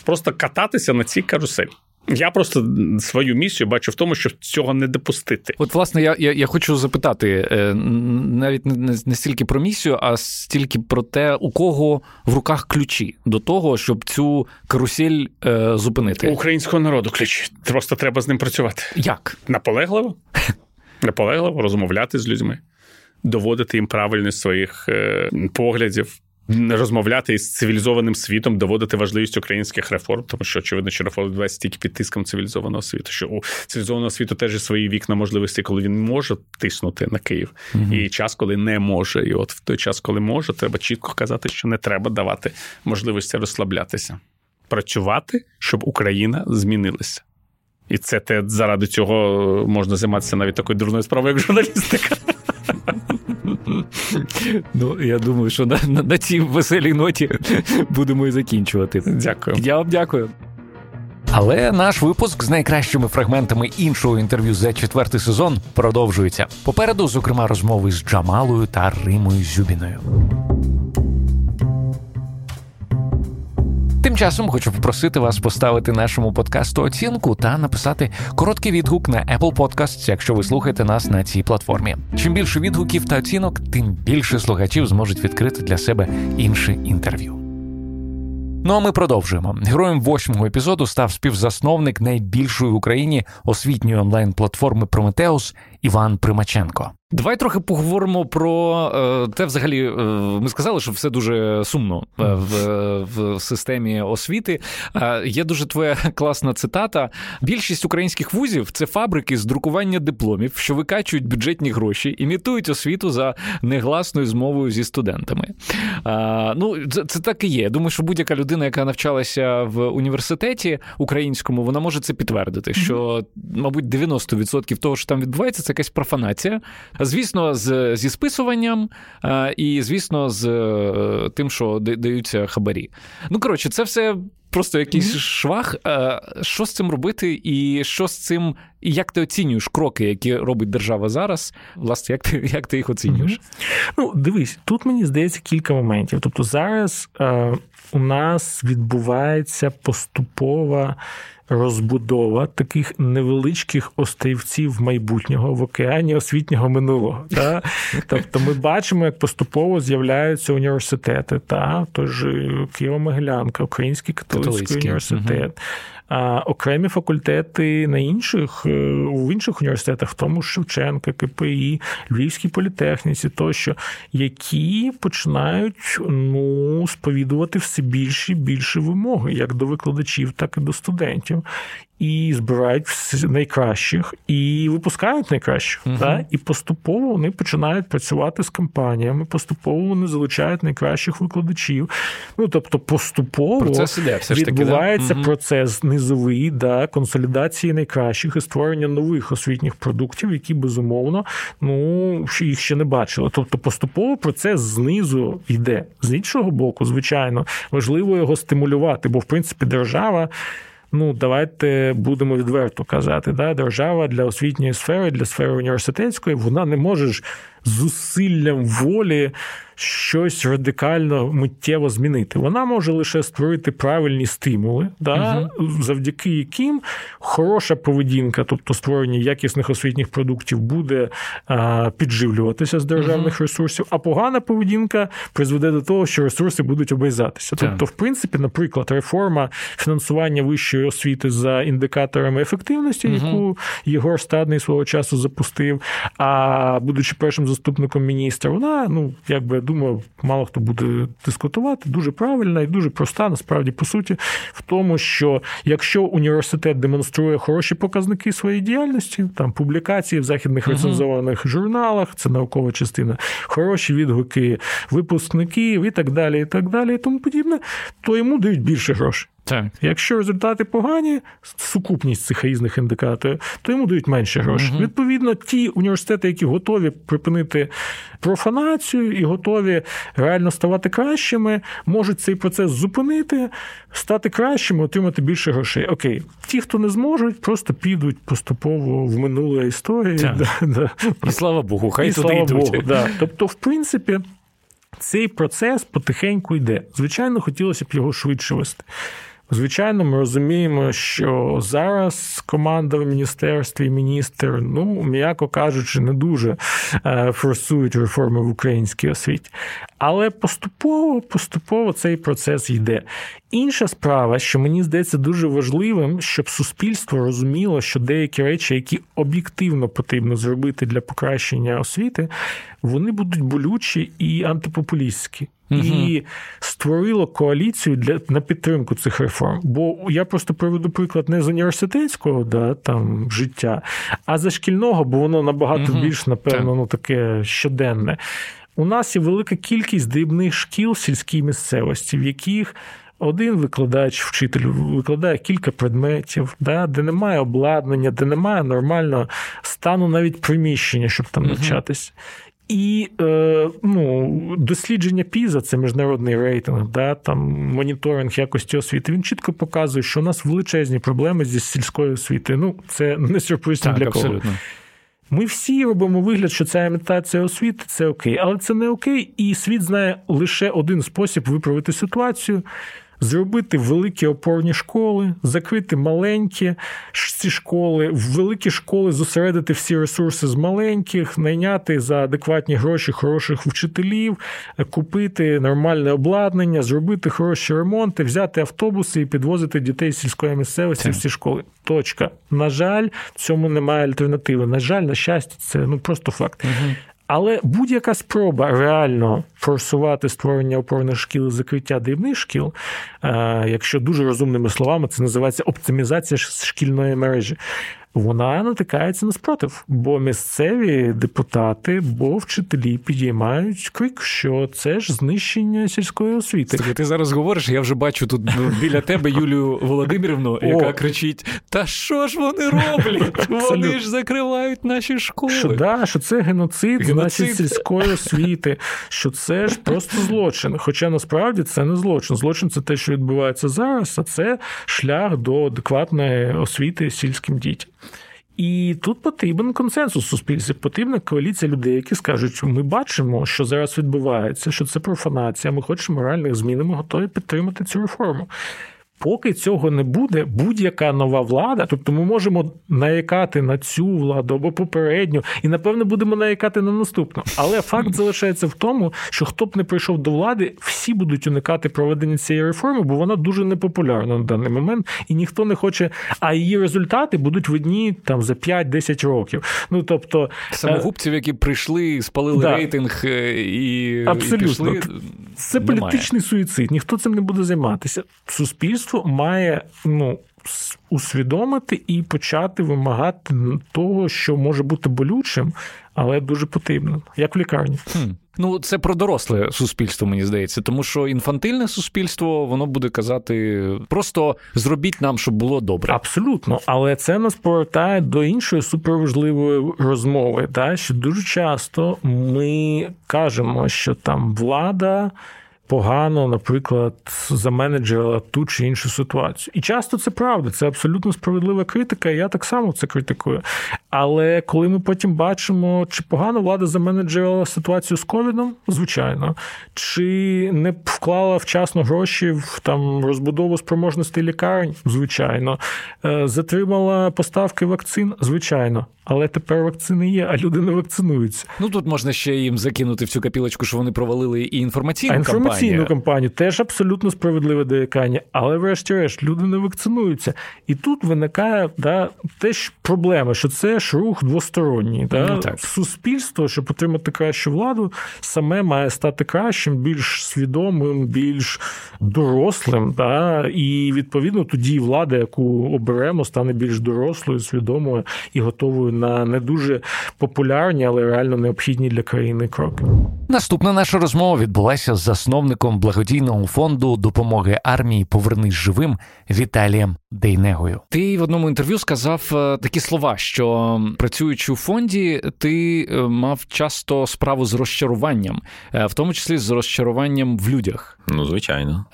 Просто кататися на цій каруселі. Я просто свою місію бачу в тому, щоб цього не допустити. От, власне, я я, я хочу запитати е, навіть не, не стільки про місію, а стільки про те, у кого в руках ключі до того, щоб цю карусель е, зупинити. У українського народу ключі. Просто треба з ним працювати. Як? Наполегливо? Наполегливо розмовляти з людьми, доводити їм правильність своїх е, поглядів розмовляти із цивілізованим світом, доводити важливість українських реформ, тому що очевидно, що реформи відбуваються тільки під тиском цивілізованого світу. Що у цивілізованого світу теж є свої вікна можливості, коли він може тиснути на Київ, mm і час, коли не може. І от в той час, коли може, треба чітко казати, що не треба давати можливості розслаблятися, працювати, щоб Україна змінилася. І це те заради цього можна займатися навіть такою дурною справою, як журналістика. Ну, я думаю, що на, на, на цій веселій ноті будемо і закінчувати. Дякую. Я вам дякую. Але наш випуск з найкращими фрагментами іншого інтерв'ю за четвертий сезон продовжується. Попереду, зокрема, розмови з Джамалою та Римою Зюбіною. Часом хочу попросити вас поставити нашому подкасту оцінку та написати короткий відгук на Apple Podcasts, якщо ви слухаєте нас на цій платформі. Чим більше відгуків та оцінок, тим більше слухачів зможуть відкрити для себе інше інтерв'ю. Ну а ми продовжуємо. Героєм восьмого епізоду став співзасновник найбільшої в Україні освітньої онлайн-платформи Прометеус Іван Примаченко. Давай трохи поговоримо про е, те, взагалі, е, ми сказали, що все дуже сумно е, в в системі освіти. Є дуже твоя класна цитата. Більшість українських вузів це фабрики з друкування дипломів, що викачують бюджетні гроші, імітують освіту за негласною змовою зі студентами. Ну, це, це так і є. Думаю, що будь-яка людина, яка навчалася в університеті українському, вона може це підтвердити. Що, мабуть, 90% того, що там відбувається, це якась профанація. Звісно, з, зі списуванням і, звісно, з е, тим, що даються хабарі. Ну, коротше, це все. Просто якийсь mm-hmm. швах. Що з цим робити, і що з цим, і як ти оцінюєш кроки, які робить держава зараз? Власне, як ти як ти їх оцінюєш? Mm-hmm. Ну, дивись, тут мені здається кілька моментів. Тобто, зараз е, у нас відбувається поступова розбудова таких невеличких острівців майбутнього в океані освітнього минулого. Та? Тобто ми бачимо, як поступово з'являються університети, та? тож же Києво-Могилянка, Український католицький, католицький. університет. А окремі факультети на інших в інших університетах, в тому Шевченка, КПІ, Львівській політехніці, тощо, які починають ну, сповідувати все більші і більше вимоги, як до викладачів, так і до студентів і збирають найкращих, і випускають найкращих. Uh-huh. Так? І поступово вони починають працювати з компаніями, поступово вони залучають найкращих викладачів. Ну тобто, поступово процес іде, все відбувається таки, да? процес низовий да, консолідації найкращих і створення нових освітніх продуктів, які безумовно ну їх ще не бачили. Тобто, поступово процес знизу йде. З іншого боку, звичайно, важливо його стимулювати, бо в принципі держава ну давайте будемо відверто казати, да, держава для освітньої сфери, для сфери університетської, вона не може ж зусиллям волі щось радикально миттєво змінити. Вона може лише створити правильні стимули, да, угу. завдяки яким хороша поведінка, тобто створення якісних освітніх продуктів, буде а, підживлюватися з державних угу. ресурсів, а погана поведінка призведе до того, що ресурси будуть обрізатися. Тобто, в принципі, наприклад, реформа фінансування вищої освіти за індикаторами ефективності, угу. яку Єгор Стадний свого часу запустив, а будучи першим заступником міністра, вона ну якби думаю, мало хто буде дискутувати. Дуже правильна і дуже проста, насправді, по суті, в тому, що якщо університет демонструє хороші показники своєї діяльності, там публікації в західних рецензованих журналах, це наукова частина, хороші відгуки випускників і так далі, і так далі, і тому подібне, то йому дають більше грошей. Так. Якщо результати погані, сукупність цих різних індикаторів, то йому дають менше грошей. Угу. Відповідно, ті університети, які готові припинити профанацію і готові реально ставати кращими, можуть цей процес зупинити, стати кращими, отримати більше грошей. Окей, ті, хто не зможуть, просто підуть поступово в минуле історії. Да, да. І слава Богу, хай і туди слава йдуть. Богу, да. Тобто, в принципі. Цей процес потихеньку йде. Звичайно, хотілося б його швидше вести. Звичайно, ми розуміємо, що зараз команда в міністерстві міністр, ну м'яко кажучи, не дуже е, форсують реформи в українській освіті. Але поступово, поступово цей процес йде. Інша справа, що мені здається дуже важливим, щоб суспільство розуміло, що деякі речі, які об'єктивно потрібно зробити для покращення освіти, вони будуть болючі і антипопулістські. Угу. І створило коаліцію для на підтримку цих реформ. Бо я просто приведу приклад не з університетського да, там, життя, а за шкільного, бо воно набагато угу. більш, напевно, ну, таке щоденне. У нас є велика кількість дрібних шкіл в сільській місцевості, в яких один викладач, вчитель викладає кілька предметів, да, де немає обладнання, де немає нормального стану навіть приміщення, щоб там навчатись. І е, ну, дослідження Піза, це міжнародний рейтинг, да, там моніторинг якості освіти. Він чітко показує, що у нас величезні проблеми зі сільською освітою. Ну, це не сюрприз так, для абсолютно. кого. Ми всі робимо вигляд, що ця імітація освіти це окей, але це не окей, і світ знає лише один спосіб виправити ситуацію зробити великі опорні школи, закрити маленькі ці школи, в великі школи зосередити всі ресурси з маленьких, найняти за адекватні гроші хороших вчителів, купити нормальне обладнання, зробити хороші ремонти, взяти автобуси і підвозити дітей з сільської місцевості в ці школи. Точка. На жаль, цьому немає альтернативи. На жаль, на щастя, це ну просто факт. Угу. Але будь-яка спроба реально форсувати створення опорних шкіл і закриття дивних шкіл, е, якщо дуже розумними словами, це називається оптимізація шкільної мережі вона натикається на спротив, бо місцеві депутати, бо вчителі підіймають крик, що це ж знищення сільської освіти. Ти зараз говориш, я вже бачу тут ну, біля тебе Юлію Володимирівну, яка О. кричить: Та що ж вони роблять? Вони ж закривають наші школи. Що да, що це геноцид, геноцид. сільської освіти, що це ж просто злочин. Хоча насправді це не злочин. Злочин це те, що відбувається зараз, а це шлях до адекватної освіти сільським дітям. І тут потрібен консенсус суспільстві, потрібна коаліція людей, які скажуть, ми бачимо, що зараз відбувається, що це профанація. Ми хочемо реальних змін, ми готові підтримати цю реформу. Поки цього не буде, будь-яка нова влада, тобто ми можемо наякати на цю владу або попередню, і напевно будемо наякати на наступну. Але факт залишається в тому, що хто б не прийшов до влади, всі будуть уникати проведення цієї реформи, бо вона дуже непопулярна на даний момент, і ніхто не хоче. А її результати будуть видні там за 5-10 років. Ну тобто е, самогубців, які прийшли, спалили да. рейтинг е, і абсолютно і пішли, це політичний суїцид. Ніхто цим не буде займатися. Суспільство має ну. Усвідомити і почати вимагати того, що може бути болючим, але дуже потрібним, як в лікарні. Хм. Ну, це про доросле суспільство, мені здається, тому що інфантильне суспільство воно буде казати просто зробіть нам, щоб було добре. Абсолютно, але це нас повертає до іншої суперважливої розмови. Та що дуже часто ми кажемо, що там влада погано, наприклад, заменеджерила ту чи іншу ситуацію. І часто це правда, це абсолютно справедлива критика, і я так само це критикую. Але коли ми потім бачимо, чи погано влада заменеджерила ситуацію з ковідом, звичайно, чи не вклала вчасно гроші в там розбудову спроможностей лікарень, звичайно, е, затримала поставки вакцин, звичайно. Але тепер вакцини є, а люди не вакцинуються. Ну тут можна ще їм закинути в цю капілочку, що вони провалили і інформаційну а інформаційну кампанію. кампанію теж абсолютно справедливе доякання, але, врешті-решт, люди не вакцинуються. І тут виникає да, теж проблема, що це ж рух двосторонній. Да? Ну, так. Суспільство, щоб отримати кращу владу, саме має стати кращим, більш свідомим, більш дорослим. Да? І відповідно тоді влада, яку оберемо, стане більш дорослою, свідомою і готовою на не дуже популярні, але реально необхідні для країни кроки. Наступна наша розмова відбулася з засновником благодійного фонду допомоги армії Повернись живим Віталієм Дейнегою. Ти в одному інтерв'ю сказав е, такі слова, що працюючи у фонді, ти е, мав часто справу з розчаруванням, е, в тому числі з розчаруванням в людях. Ну, звичайно,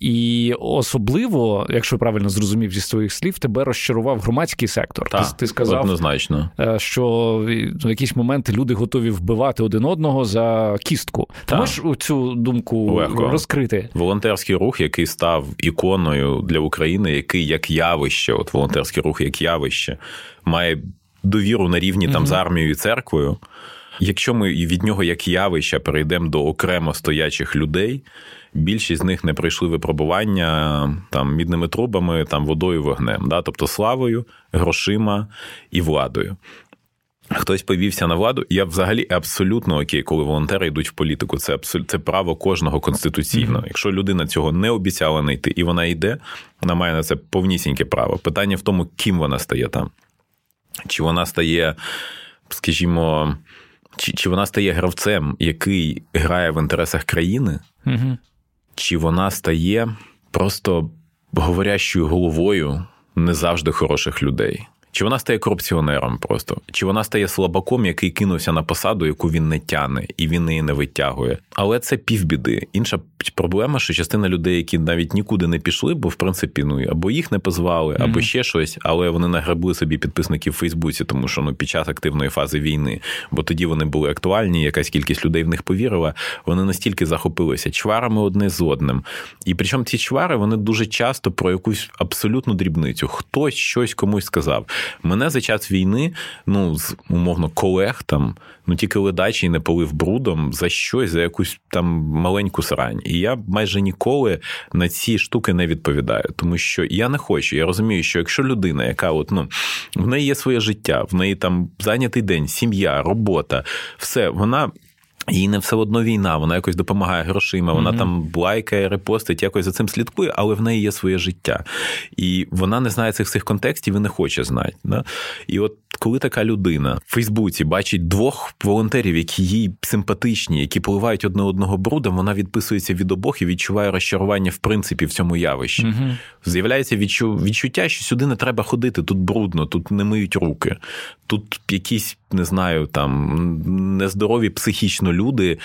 і особливо, якщо правильно зрозумів зі своїх слів, тебе розчарував громадський сектор. Так, ти сказав однозначно, що в якісь моменти люди готові вбивати один одного за кістку. Ти можеш цю думку Легко. розкрити? Волонтерський рух, який став іконою для України, який як явище, от волонтерський рух як явище, має довіру на рівні там з армією і церквою. Якщо ми від нього як явища перейдемо до окремо стоячих людей, більшість з них не пройшли випробування там мідними трубами, там водою, вогнем, да? тобто славою, грошима і владою. Хтось повівся на владу. Я взагалі абсолютно окей, коли волонтери йдуть в політику. Це абсол... це право кожного конституційного. Mm-hmm. Якщо людина цього не обіцяла не йти і вона йде, вона має на це повнісіньке право. Питання в тому, ким вона стає там. Чи вона стає, скажімо, чи чи вона стає гравцем, який грає в інтересах країни, mm-hmm. чи вона стає просто говорящою головою не завжди хороших людей. Чи вона стає корупціонером просто, чи вона стає слабаком, який кинувся на посаду, яку він не тяне, і він її не витягує. Але це півбіди. Інша проблема, що частина людей, які навіть нікуди не пішли, бо в принципі ну або їх не позвали, або mm-hmm. ще щось, але вони нагребли собі підписників в Фейсбуці, тому що ну під час активної фази війни, бо тоді вони були актуальні, якась кількість людей в них повірила. Вони настільки захопилися чварами одне з одним. І причому ці чвари вони дуже часто про якусь абсолютну дрібницю. Хтось щось комусь сказав. Мене за час війни, ну з умовно колег там, ну тільки ледачий не полив брудом за щось, за якусь там маленьку срань. І я майже ніколи на ці штуки не відповідаю, тому що я не хочу. Я розумію, що якщо людина, яка от ну в неї є своє життя, в неї там зайнятий день, сім'я, робота, все вона. Їй не все одно війна, вона якось допомагає грошима, вона mm-hmm. там лайкає, репостить, якось за цим слідкує, але в неї є своє життя. І вона не знає цих всіх контекстів і не хоче знати. Да? І от коли така людина в Фейсбуці бачить двох волонтерів, які їй симпатичні, які поливають одне одного брудом, вона відписується від обох і відчуває розчарування в принципі в цьому явищі. Mm-hmm. З'являється відчуття, що сюди не треба ходити, тут брудно, тут не миють руки, тут якісь не знаю, там нездорові психічно люди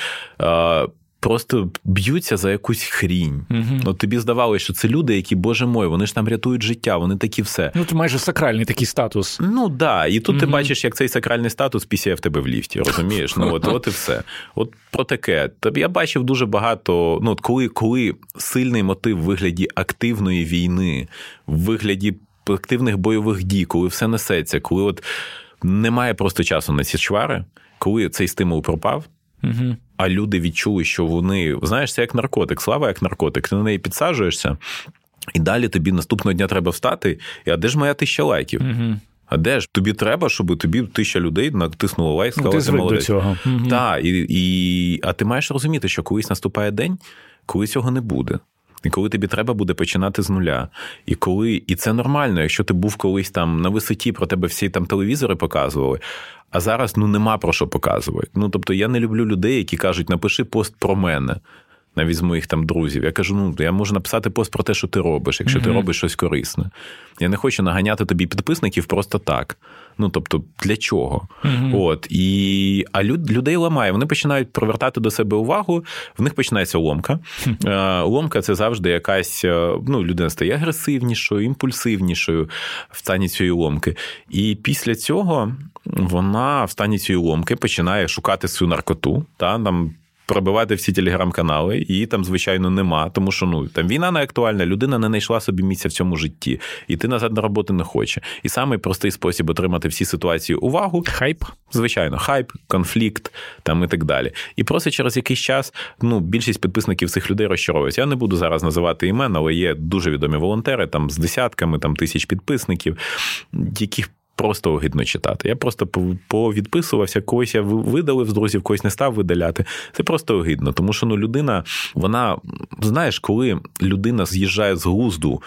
просто б'ються за якусь хрінь. Угу. От тобі здавалося, що це люди, які, боже мой, вони ж там рятують життя, вони такі все. Ну, це майже сакральний такий статус. Ну так. Да. І тут угу. ти бачиш, як цей сакральний статус пісяє в тебе в ліфті, розумієш? Ну от от і все. От про таке. Тобі я бачив дуже багато. Ну, от коли, коли сильний мотив в вигляді активної війни, в вигляді активних бойових дій, коли все несеться, коли от немає просто часу на ці чвари, коли цей стимул пропав. Угу. А люди відчули, що вони знаєш, це як наркотик, слава як наркотик. Ти на неї підсаджуєшся, і далі тобі наступного дня треба встати. І а де ж моя тисяча лайків? Угу. А де ж тобі треба, щоб тобі тисяча людей натиснуло лайк, сказали, ну, ти молодець. до цього. Угу. Так, і, і, а ти маєш розуміти, що колись наступає день, коли цього не буде. І коли тобі треба буде починати з нуля. І коли, і це нормально, якщо ти був колись там на висоті, про тебе всі там телевізори показували, а зараз ну нема про що показувати. Ну тобто я не люблю людей, які кажуть, напиши пост про мене. Навіть з моїх там друзів. Я кажу, ну я можу написати пост про те, що ти робиш, якщо mm-hmm. ти робиш щось корисне. Я не хочу наганяти тобі підписників просто так. Ну тобто, для чого? Mm-hmm. От і а люд, людей ламає. Вони починають привертати до себе увагу. В них починається ломка. Mm-hmm. Ломка це завжди якась. Е, ну, людина стає агресивнішою, імпульсивнішою в стані цієї ломки. І після цього вона в стані цієї ломки починає шукати свою наркоту. Та там пробивати всі телеграм-канали, її там, звичайно, нема, тому що ну там війна не актуальна, людина не знайшла собі місця в цьому житті, і назад на роботу не хоче. І самий простий спосіб отримати всі ситуації увагу хайп, звичайно, хайп, конфлікт там і так далі. І просто через якийсь час ну, більшість підписників цих людей розчаровуються. Я не буду зараз називати імен, але є дуже відомі волонтери там з десятками там тисяч підписників, яких просто огидно читати. Я просто повідписувався, когось я видалив з друзів, когось не став видаляти. Це просто огидно, тому що ну, людина, вона, знаєш, коли людина з'їжджає з глузду.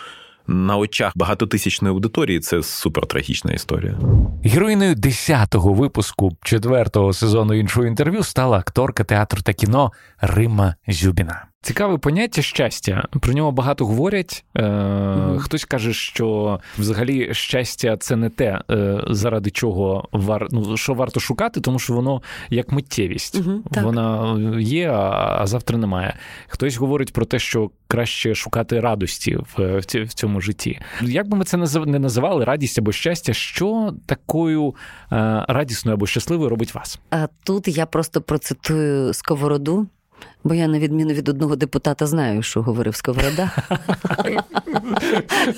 На очах багатотисячної аудиторії це супертрагічна історія. Героїною 10-го випуску четвертого сезону іншого інтерв'ю стала акторка театру та кіно Рима Зюбіна. Цікаве поняття щастя. Про нього багато говорять. Е, mm Хтось каже, що взагалі щастя це не те, е, заради чого вар... ну, що варто шукати, тому що воно як миттєвість. mm Вона є, а, а завтра немає. Хтось говорить про те, що краще шукати радості в, в цьому житті. Як би ми це не називали, радість або щастя, що такою е, радісною або щасливою робить вас? А тут я просто процитую сковороду. Бо я, на відміну від одного депутата, знаю, що говорив Сковорода.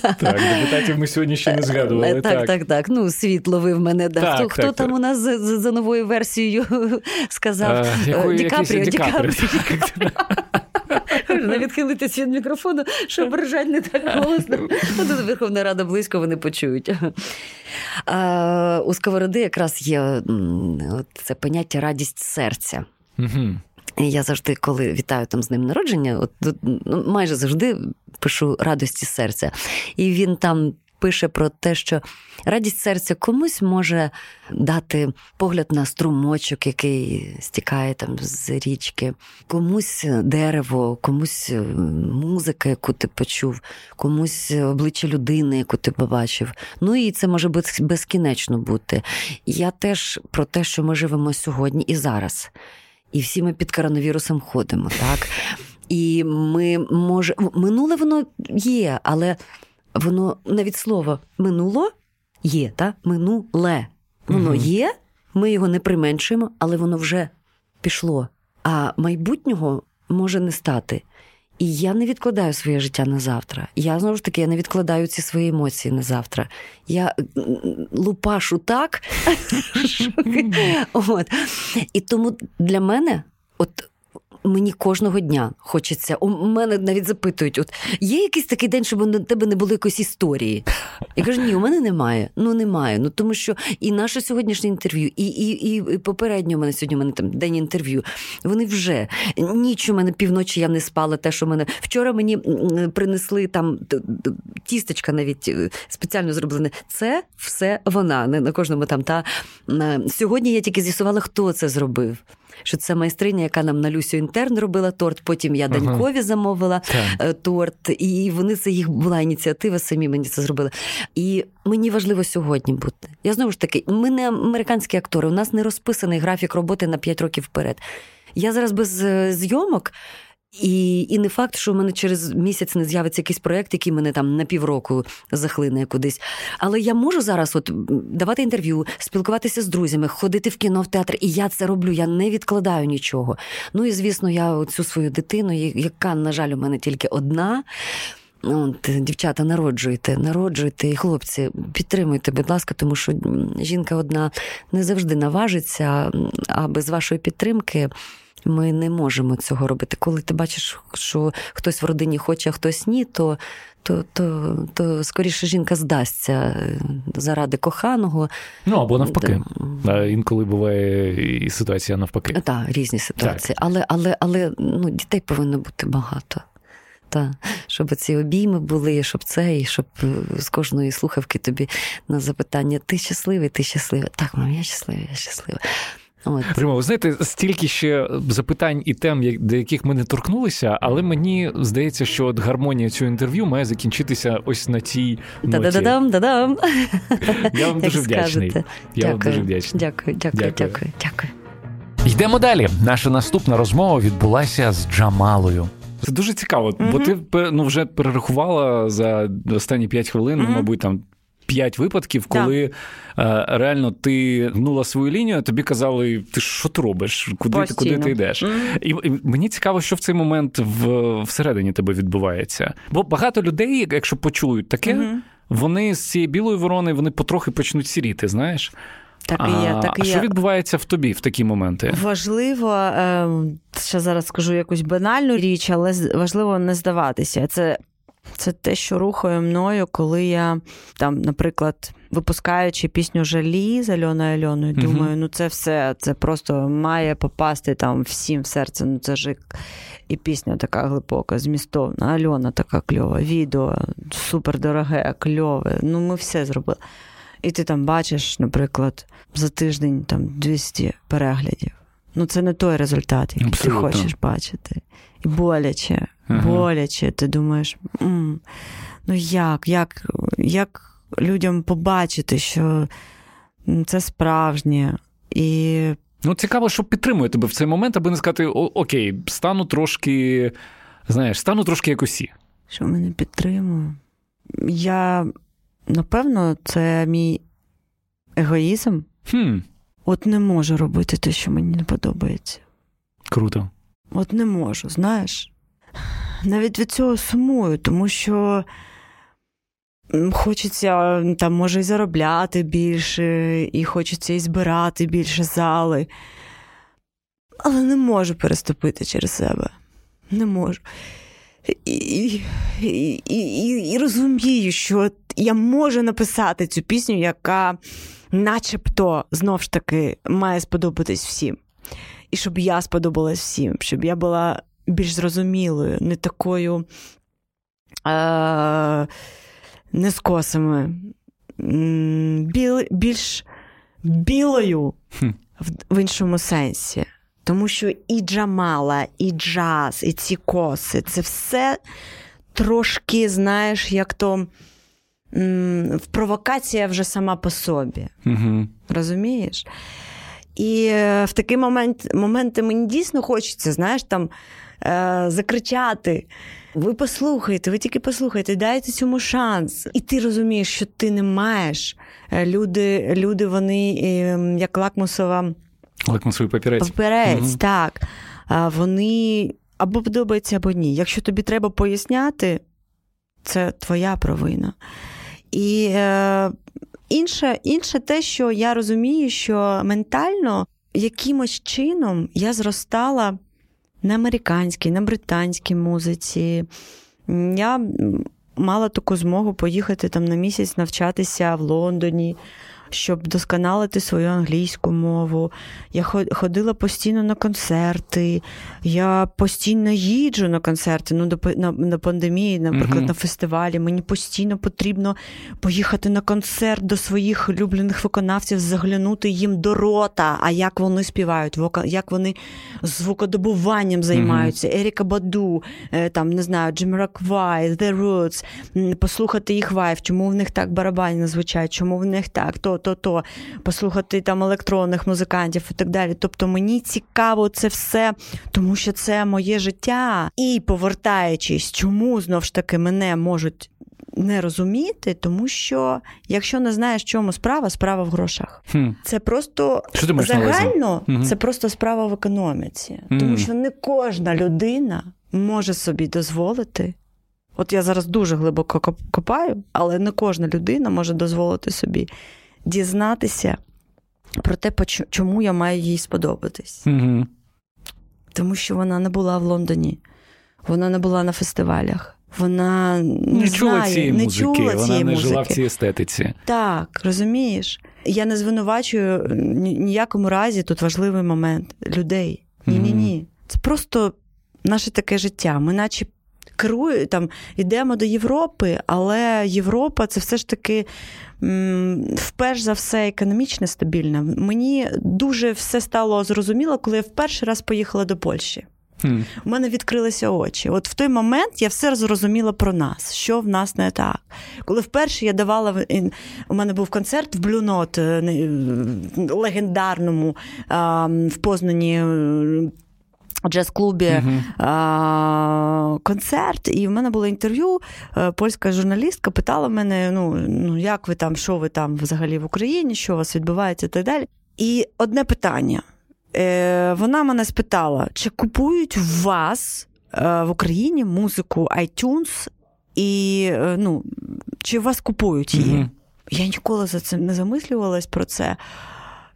Так, депутатів ми сьогодні ще не згадували. Так, так, так. Ну, світ ловив мене. Хто там у нас за новою версією сказав? Дікапріо, Дікапріо. Не відхилитися від мікрофону, щоб ржать не так голосно. Тут Верховна Рада близько вони почують. А, У Сковороди якраз є це поняття радість серця. Я завжди, коли вітаю там з ним народження, от ну, майже завжди пишу радості серця. І він там пише про те, що радість серця комусь може дати погляд на струмочок, який стікає там з річки, комусь дерево, комусь е, музика, яку ти почув, комусь обличчя людини, яку ти побачив. Ну і це може бути безкінечно бути. Я теж про те, що ми живемо сьогодні і зараз і всі ми під коронавірусом ходимо, так? І ми може минуле воно є, але воно навіть слово минуло є, та минуле. Воно є, ми його не применшуємо, але воно вже пішло. А майбутнього може не стати. І я не відкладаю своє життя на завтра. Я знову ж таки я не відкладаю ці свої емоції на завтра. Я лупашу так. От. І тому для мене, от мені кожного дня хочеться. У мене навіть запитують: от є якийсь такий день, щоб на тебе не було якоїсь історії? Я кажу, ні, у мене немає. Ну немає. Ну тому що і наше сьогоднішнє інтерв'ю, і і, і попередньо у мене сьогодні у мене там день інтерв'ю. Вони вже ніч у мене півночі я не спала. Те, що мене вчора мені принесли там тістечка, навіть е, спеціально зроблене. Це все вона. Не на кожному там. Та сьогодні я тільки з'ясувала, хто це зробив. Що це майстриня, яка нам на Люсю інтерн робила торт. Потім я Данькові ага. замовила так. Е, торт, і вони це їх була ініціатива, самі мені це зробили. І мені важливо сьогодні бути. Я знову ж таки, ми не американські актори, у нас не розписаний графік роботи на 5 років вперед. Я зараз без е, зйомок. І і не факт, що в мене через місяць не з'явиться якийсь проєкт, який мене там на півроку захлине кудись. Але я можу зараз от давати інтерв'ю, спілкуватися з друзями, ходити в кіно, в театр, і я це роблю. Я не відкладаю нічого. Ну і звісно, я цю свою дитину, яка, на жаль, у мене тільки одна. От, Дівчата, народжуйте, народжуйте, і хлопці, підтримуйте, будь ласка, тому що жінка одна не завжди наважиться, а без вашої підтримки. Ми не можемо цього робити. Коли ти бачиш, що хтось в родині хоче, а хтось ні, то то, то, то скоріше жінка здасться е, заради коханого. Ну або навпаки. Да. Інколи буває і ситуація навпаки. Так, різні ситуації. Так. Але але, але ну, дітей повинно бути багато. Та, щоб ці обійми були, щоб це, і щоб е, з кожної слухавки тобі на запитання: ти щасливий, ти щасливий. Так, мам, я щаслива, я щаслива. От. Рима, ви знаєте, стільки ще запитань і тем, до яких ми не торкнулися, але мені здається, що от гармонія цього інтерв'ю має закінчитися ось на цій ноті. Да-да-дам, да-дам. Я вам дуже вдячний. Я вам дуже вдячний. Дякую, дякую, дякую, дякую. Йдемо далі. Наша наступна розмова відбулася з Джамалою. Це дуже цікаво, mm-hmm. бо ти ну, вже перерахувала за останні 5 хвилин, mm-hmm. мабуть, там п'ять випадків, коли да. Е, реально ти гнула свою лінію, тобі казали, ти що ти робиш? Куди ти куди ти йдеш? І, і мені цікаво, що в цей момент в, всередині тебе відбувається. Бо багато людей, якщо почують таке, mm-hmm. вони з цієї білої ворони вони потрохи почнуть сіріти, знаєш. Так і є, так і а є. що відбувається в тобі в такі моменти? Важливо, ем, ще зараз скажу якусь банальну річ, але важливо не здаватися. Це це те, що рухає мною, коли я там, наприклад, випускаючи пісню Жалі з Альоною Альоною, uh думаю, ну це все, це просто має попасти там всім в серце. Ну це ж і пісня така глибока, змістовна. Альона така кльова, відео супер дороге, кльове. Ну, ми все зробили. І ти там бачиш, наприклад, за тиждень там 200 переглядів. Ну, це не той результат, який Абсолютно. ти хочеш бачити. І боляче, ага. боляче. Ти думаєш, М, ну як, як, як людям побачити, що це справжнє. І... Ну, цікаво, що підтримує тебе в цей момент, аби не сказати: Окей, стану трошки, знаєш, стану трошки як усі. Що мене підтримує? Я, напевно, це мій егоїзм. Хм. От не можу робити те, що мені не подобається. Круто. От не можу, знаєш. Навіть від цього сумую, тому що хочеться там, може, і заробляти більше, і хочеться і збирати більше зали. Але не можу переступити через себе. Не можу. І і, і, і розумію, що я можу написати цю пісню, яка начебто знов ж таки має сподобатись всім. І щоб я сподобалась всім, щоб я була більш зрозумілою, не такою е- не з косами, біл, більш білою в, в іншому сенсі. Тому що і Джамала, і джаз, і ці коси це все трошки, знаєш, як то м, провокація вже сама по собі. Угу. Розумієш? І е, в такий момент моменти мені дійсно хочеться, знаєш, там е, закричати. Ви послухайте, ви тільки послухайте, дайте цьому шанс. І ти розумієш, що ти не маєш. Е, люди, люди вони ем, як лакмусова. Лакмусовий папірець. Папірець, угу. так. Вони або подобаються, або ні. Якщо тобі треба поясняти, це твоя провина. І е, інше, інше те, що я розумію, що ментально якимось чином я зростала на американській, на британській музиці. Я мала таку змогу поїхати там на місяць навчатися в Лондоні. Щоб досконалити свою англійську мову. Я ходила постійно на концерти, я постійно їджу на концерти. Ну, до на, на пандемії, наприклад, uh-huh. на фестивалі. Мені постійно потрібно поїхати на концерт до своїх улюблених виконавців, заглянути їм до рота. А як вони співають, як вони звукодобуванням займаються. Uh-huh. Еріка Баду, е, там не знаю, Джимраквай, The Roots, послухати їх вайф, чому в них так барабані звучать, чому в них так, то, то, то, послухати там електронних музикантів і так далі. Тобто мені цікаво це все, тому що це моє життя. І повертаючись, чому знов ж таки мене можуть. Не розуміти, тому що якщо не знаєш, в чому справа, справа в грошах. Хм. Це просто загально, це просто справа в економіці, mm. тому що не кожна людина може собі дозволити От я зараз дуже глибоко копаю, але не кожна людина може дозволити собі дізнатися про те, чому я маю їй сподобатись. Угу. Тому що вона не була в Лондоні, вона не була на фестивалях. Вона не, не чула знає, цієї не музики, чула вона цієї не музики. жила в цій естетиці. Так, розумієш? Я не звинувачую ніякому разі тут важливий момент людей. Ні-ні ні. Це просто наше таке життя. Ми наче керую там, йдемо до Європи, але Європа це все ж таки. Вперше за все економічно стабільна. Мені дуже все стало зрозуміло, коли я вперше раз поїхала до Польщі. Hmm. У мене відкрилися очі. От в той момент я все зрозуміла про нас, що в нас не так. Коли вперше я давала у мене був концерт в Blue Note, е, легендарному в Познані джаз-клубі uh-huh. а, концерт, і в мене було інтерв'ю. Е, польська журналістка питала мене: ну, ну як ви там, що ви там взагалі в Україні, що у вас відбувається і так далі. І одне питання. Е, Вона мене спитала, чи купують в вас е, в Україні музику iTunes, і е, ну, чи вас купують її? Uh-huh. Я ніколи за цим не замислювалась про це.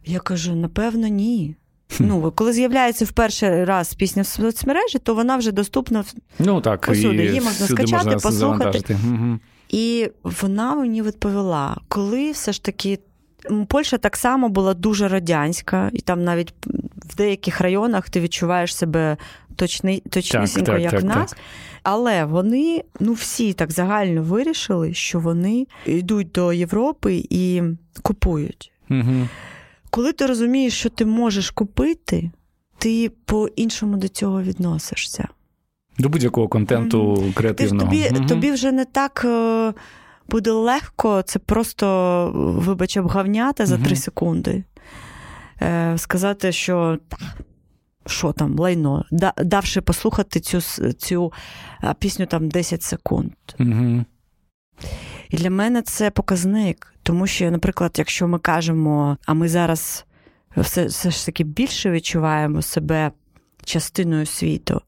Я кажу: напевно, ні. Ну, коли з'являється в перший раз пісня в соцмережі, то вона вже доступна ну, так, посуди. Її можна скачати, можна послухати. Угу. І вона мені відповіла, коли все ж таки. Польща так само була дуже радянська, і там навіть в деяких районах ти відчуваєш себе точни, точнісінько, так, як так, в нас. Так. Але вони ну всі так загально вирішили, що вони йдуть до Європи і купують. Угу коли ти розумієш, що ти можеш купити, ти по-іншому до цього відносишся. До будь-якого контенту mm-hmm. креативного. Ти, тобі, mm-hmm. тобі вже не так е, буде легко, це просто, вибач, обгавняти за три mm-hmm. секунди. Е, Сказати, що. Що там, лайно, давши послухати цю цю пісню там 10 секунд. Угу. І для мене це показник, тому що, наприклад, якщо ми кажемо, а ми зараз все, все ж таки більше відчуваємо себе частиною світу.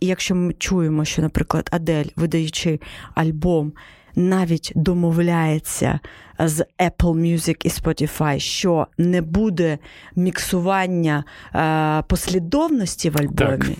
І якщо ми чуємо, що, наприклад, Адель, видаючи альбом, навіть домовляється з Apple Music і Spotify, що не буде міксування е, послідовності в альбомі, так.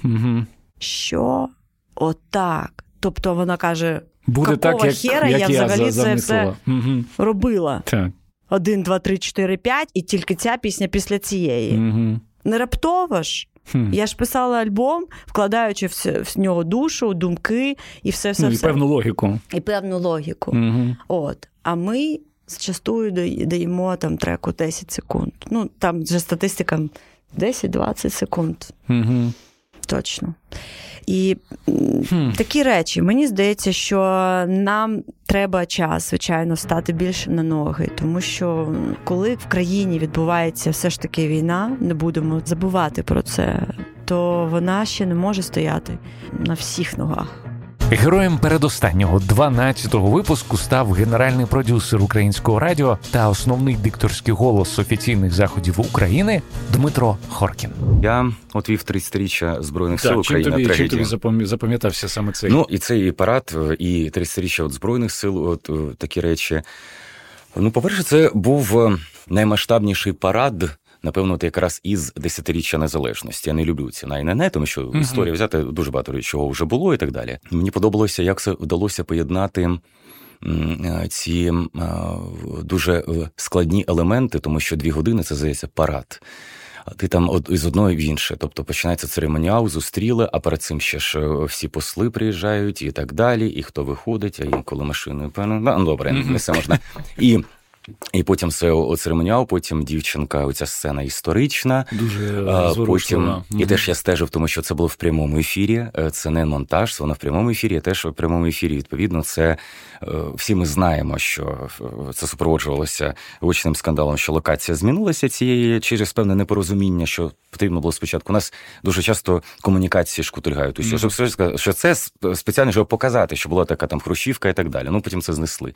Що отак. Тобто вона каже: Буде так, як, хера як я взагалі це все угу. робила. Так. Один, два, три, чотири, п'ять, і тільки ця пісня після цієї. Угу. Не раптово ж. Хм. Я ж писала альбом, вкладаючи в, в нього душу, думки і все все. Ну, все. І певну логіку. І певну логіку. Угу. От. А ми зачастую даємо там треку 10 секунд. Ну, там вже статистика 10-20 секунд. Угу. Точно. І хм. такі речі, мені здається, що нам треба час, звичайно, стати більше на ноги, тому що коли в країні відбувається все ж таки війна, не будемо забувати про це, то вона ще не може стояти на всіх ногах. Героєм передостаннього 12-го випуску став генеральний продюсер українського радіо та основний дикторський голос офіційних заходів України Дмитро Хоркін. Я от вів 30-річчя збройних сил України. Чим тобі, чим тобі запам'ятався саме цей? Ну і цей парад, і 30-річчя от збройних сил, от е, такі речі. Ну, по-перше, це був е, наймасштабніший парад напевно, от якраз із десятиріччя незалежності. Я не люблю ці найне, тому що uh історія взяти дуже багато чого вже було і так далі. Мені подобалося, як це вдалося поєднати ці дуже складні елементи, тому що дві години це здається парад. Ти там із одної в інше. Тобто починається церемоніал, зустріли, а перед цим ще ж всі посли приїжджають і так далі, і хто виходить, а інколи машиною. Ну, добре, не все можна. І і потім це церемоніал, потім дівчинка, оця сцена історична. Дуже потім І теж я стежив, тому що це було в прямому ефірі. Е, це не монтаж, це воно в прямому ефірі. Теж в прямому ефірі, відповідно, це е, всі ми знаємо, що е, це супроводжувалося гучним скандалом, що локація змінилася цієї через певне непорозуміння, що потрібно було спочатку. У нас дуже часто комунікації шкутильгають. Mm-hmm. Що, що це спеціально щоб показати, що була така там хрущівка і так далі. Ну потім це знесли.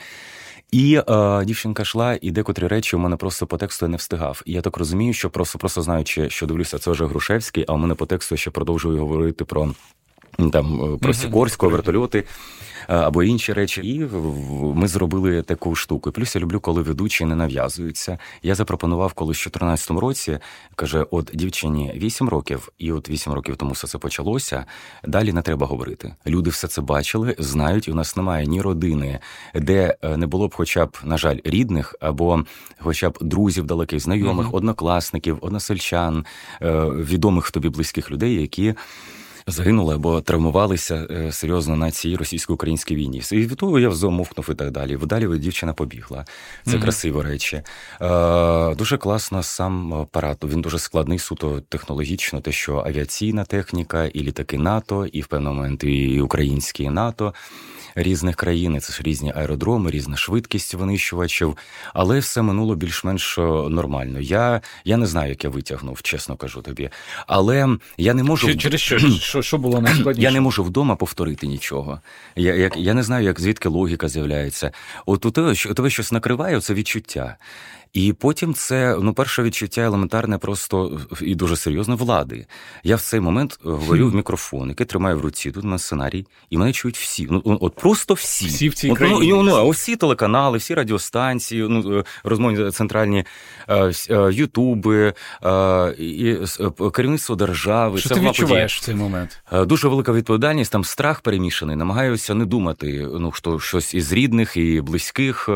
І е, дівчинка йшла, і декотрі речі у мене просто по тексту не встигав. І я так розумію, що просто просто знаючи, що дивлюся, це вже Грушевський, а у мене по тексту ще продовжую говорити про там про Сікорського, вертольоти. Е, або інші речі. І ми зробили таку штуку. І Плюс я люблю, коли ведучі не нав'язуються. Я запропонував, коли в 2014 році каже: от дівчині 8 років, і от 8 років тому все це почалося. Далі не треба говорити. Люди все це бачили, знають, і у нас немає ні родини, де е, не було б, хоча б, на жаль, рідних, або хоча б друзів далеких, знайомих, mm-hmm. однокласників, односельчан, е, відомих тобі близьких людей, які загинули або травмувалися е, серйозно на цій російсько-українській війні. І від того я взомовкнув і так далі. Вдалі дівчина побігла. Це mm-hmm. красиві речі. Е, Дуже класно сам апарат. Він дуже складний, суто технологічно, те, що авіаційна техніка, і літаки НАТО, і в певний момент і українські НАТО різних країн, це ж різні аеродроми, різна швидкість винищувачів, але все минуло більш-менш е, нормально. Я я не знаю, як я витягнув, чесно кажу тобі. Але я не можу через що що, що було найскладніше? Я не можу вдома повторити нічого. Я як я не знаю, як звідки логіка з'являється. От у тебе, у тебе щось накриває, це відчуття. І потім це ну перше відчуття елементарне, просто і дуже серйозно влади. Я в цей момент говорю в мікрофон, який тримаю в руці. Тут на сценарій, і мене чують всі. Ну от просто всі Всі в цій от, країні. Ну, ну, всі телеканали, всі радіостанції, ну е, розмовні центральні е, е, ютуби, і керівництво держави. Що це ти відчуваєш в цей момент? Дуже велика відповідальність. Там страх перемішаний. Намагаюся не думати. Ну що щось із рідних і близьких.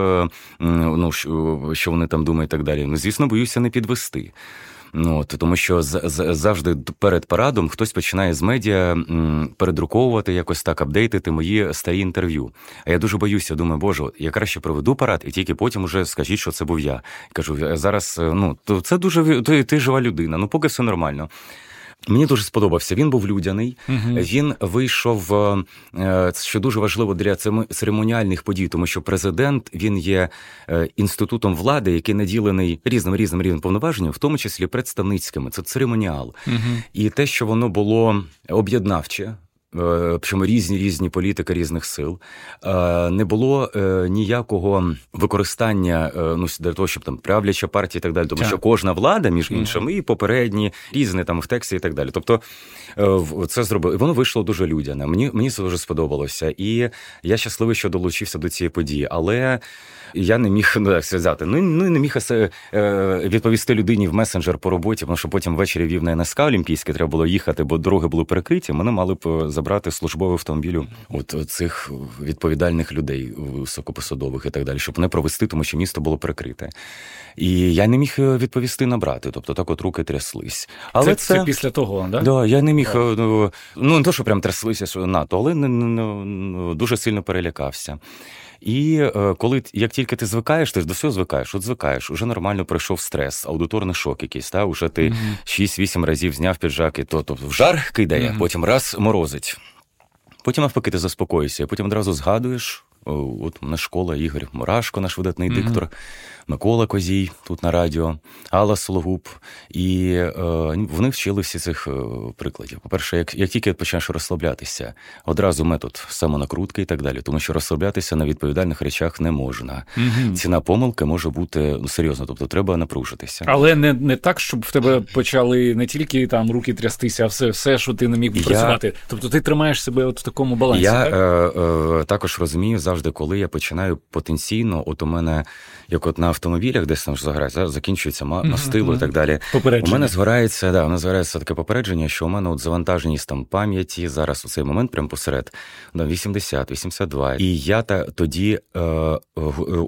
Ну що вони там думаю, і так далі. Ну, звісно, боюся не підвести. Ну, от, Тому що завжди перед парадом хтось починає з медіа передруковувати, якось так апдейтити мої старі інтерв'ю. А я дуже боюся, думаю, боже, я краще проведу парад, і тільки потім уже скажіть, що це був я. Кажу, зараз ну, то це дуже ти, ти жива людина, ну поки все нормально. Мені дуже сподобався. Він був людяний. uh Він вийшов, е, що дуже важливо для церемоніальних подій, тому що президент він є е, інститутом влади, який наділений різним різним рівнем повноваженням, в тому числі представницькими. Це церемоніал. uh І те, що воно було об'єднавче. Е, причому різні різні політики різних сил. Е, не було е, ніякого використання ну, для того, щоб там правляча партія і так далі, тому так. що кожна влада, між іншими, і попередні, різні там в тексті і так далі. Тобто це зробили. І воно вийшло дуже людяне. Мені мені це дуже сподобалося. І я щасливий, що долучився до цієї події. Але я не міг ну, як сказати, ну ну не міг е, відповісти людині в месенджер по роботі, тому що потім ввечері вів на НСК Олімпійське, треба було їхати, бо дороги були перекриті. Мене мали б е, забрати службовий автомобілю от цих відповідальних людей високопосадових і так далі, щоб не провести, тому що місто було перекрите. І я не міг е, відповісти набрати, тобто так от руки тряслись. Але це, це... це після того, да? Да, я не міг ну, ну не то, що прям тряслися що НАТО, але не, не, не, дуже сильно перелякався. І е, коли як тільки ти звикаєш, ти ж до всього звикаєш, от звикаєш, уже нормально пройшов стрес, аудиторний шок якийсь, та уже ти mm-hmm. 6-8 разів зняв піджак, і то тобто в жар кидає, mm-hmm. потім раз морозить. Потім навпаки, ти заспокоїшся, потім одразу згадуєш. От мене школа Ігор Мурашко, наш видатний mm-hmm. диктор. Микола Козій тут на радіо, Алла Сологуб. І е, вони вчили всі цих е, прикладів. По-перше, як як тільки почнеш розслаблятися, одразу метод самонакрутки і так далі, тому що розслаблятися на відповідальних речах не можна. Угу. Ціна помилки може бути ну, серйозно, тобто треба напружитися. Але не не так, щоб в тебе почали не тільки там руки трястися, а все, все що ти не міг працювати. Я... Тобто ти тримаєш себе от в такому балансі. Я так? Е, е, також розумію завжди. Завжди, коли я починаю потенційно, от у мене, як от на автомобілях, десь там ж загорає, закінчується мастило mm-hmm. і так далі. У мене згорається, да, у мене згорається таке попередження, що у мене от завантаженість там пам'яті зараз у цей момент, прямо посеред, 80, 82. І я та тоді е,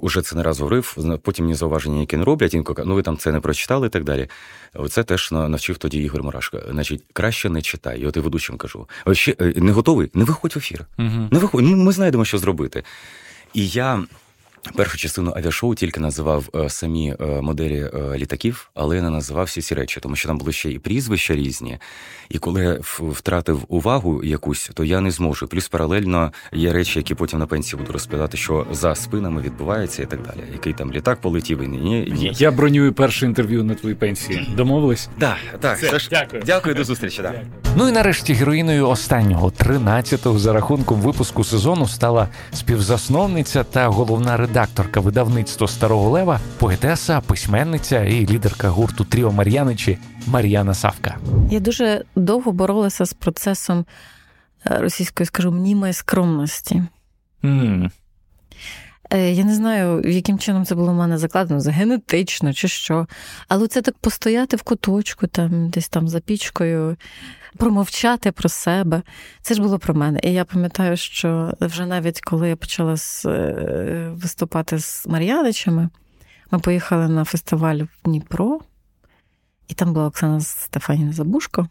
уже це не раз говорив, потім мені зауваження, які не роблять, інколи, ну ви там це не прочитали і так далі. Оце теж навчив тоді Ігор Мурашко. Значить, краще не читай. І от і ведучим кажу. Ще е, не готовий? Не виходь в ефір. Угу. Не виходь. Ну, ми знайдемо, що зробити. І я Першу частину авіашоу тільки називав е, самі е, моделі е, літаків, але не називав всі ці речі, тому що там були ще і прізвища різні. І коли я втратив увагу якусь, то я не зможу. Плюс паралельно є речі, які потім на пенсії буду розповідати, що за спинами відбувається і так далі. Який там літак полетів і ні. ні. Я бронюю перше інтерв'ю на твоїй пенсії. Домовились? Да, так, Все, Дякую. Дякую, до зустрічі. Да. Ну і нарешті героїною останнього 13-го за рахунком випуску сезону стала співзасновниця та головна редакторка видавництва Старого Лева, поетеса, письменниця і лідерка гурту Тріо Мар'яничі Мар'яна Савка. Я дуже довго боролася з процесом е, російської, скажу, мнімої скромності. Mm. Я не знаю, яким чином це було в мене закладено, за генетично чи що. Але це так постояти в куточку, там, десь там за пічкою, промовчати про себе. Це ж було про мене. І я пам'ятаю, що вже навіть коли я почала е, виступати з Мар'яничами, ми поїхали на фестиваль в Дніпро, і там була Оксана Стефаніна Забушко.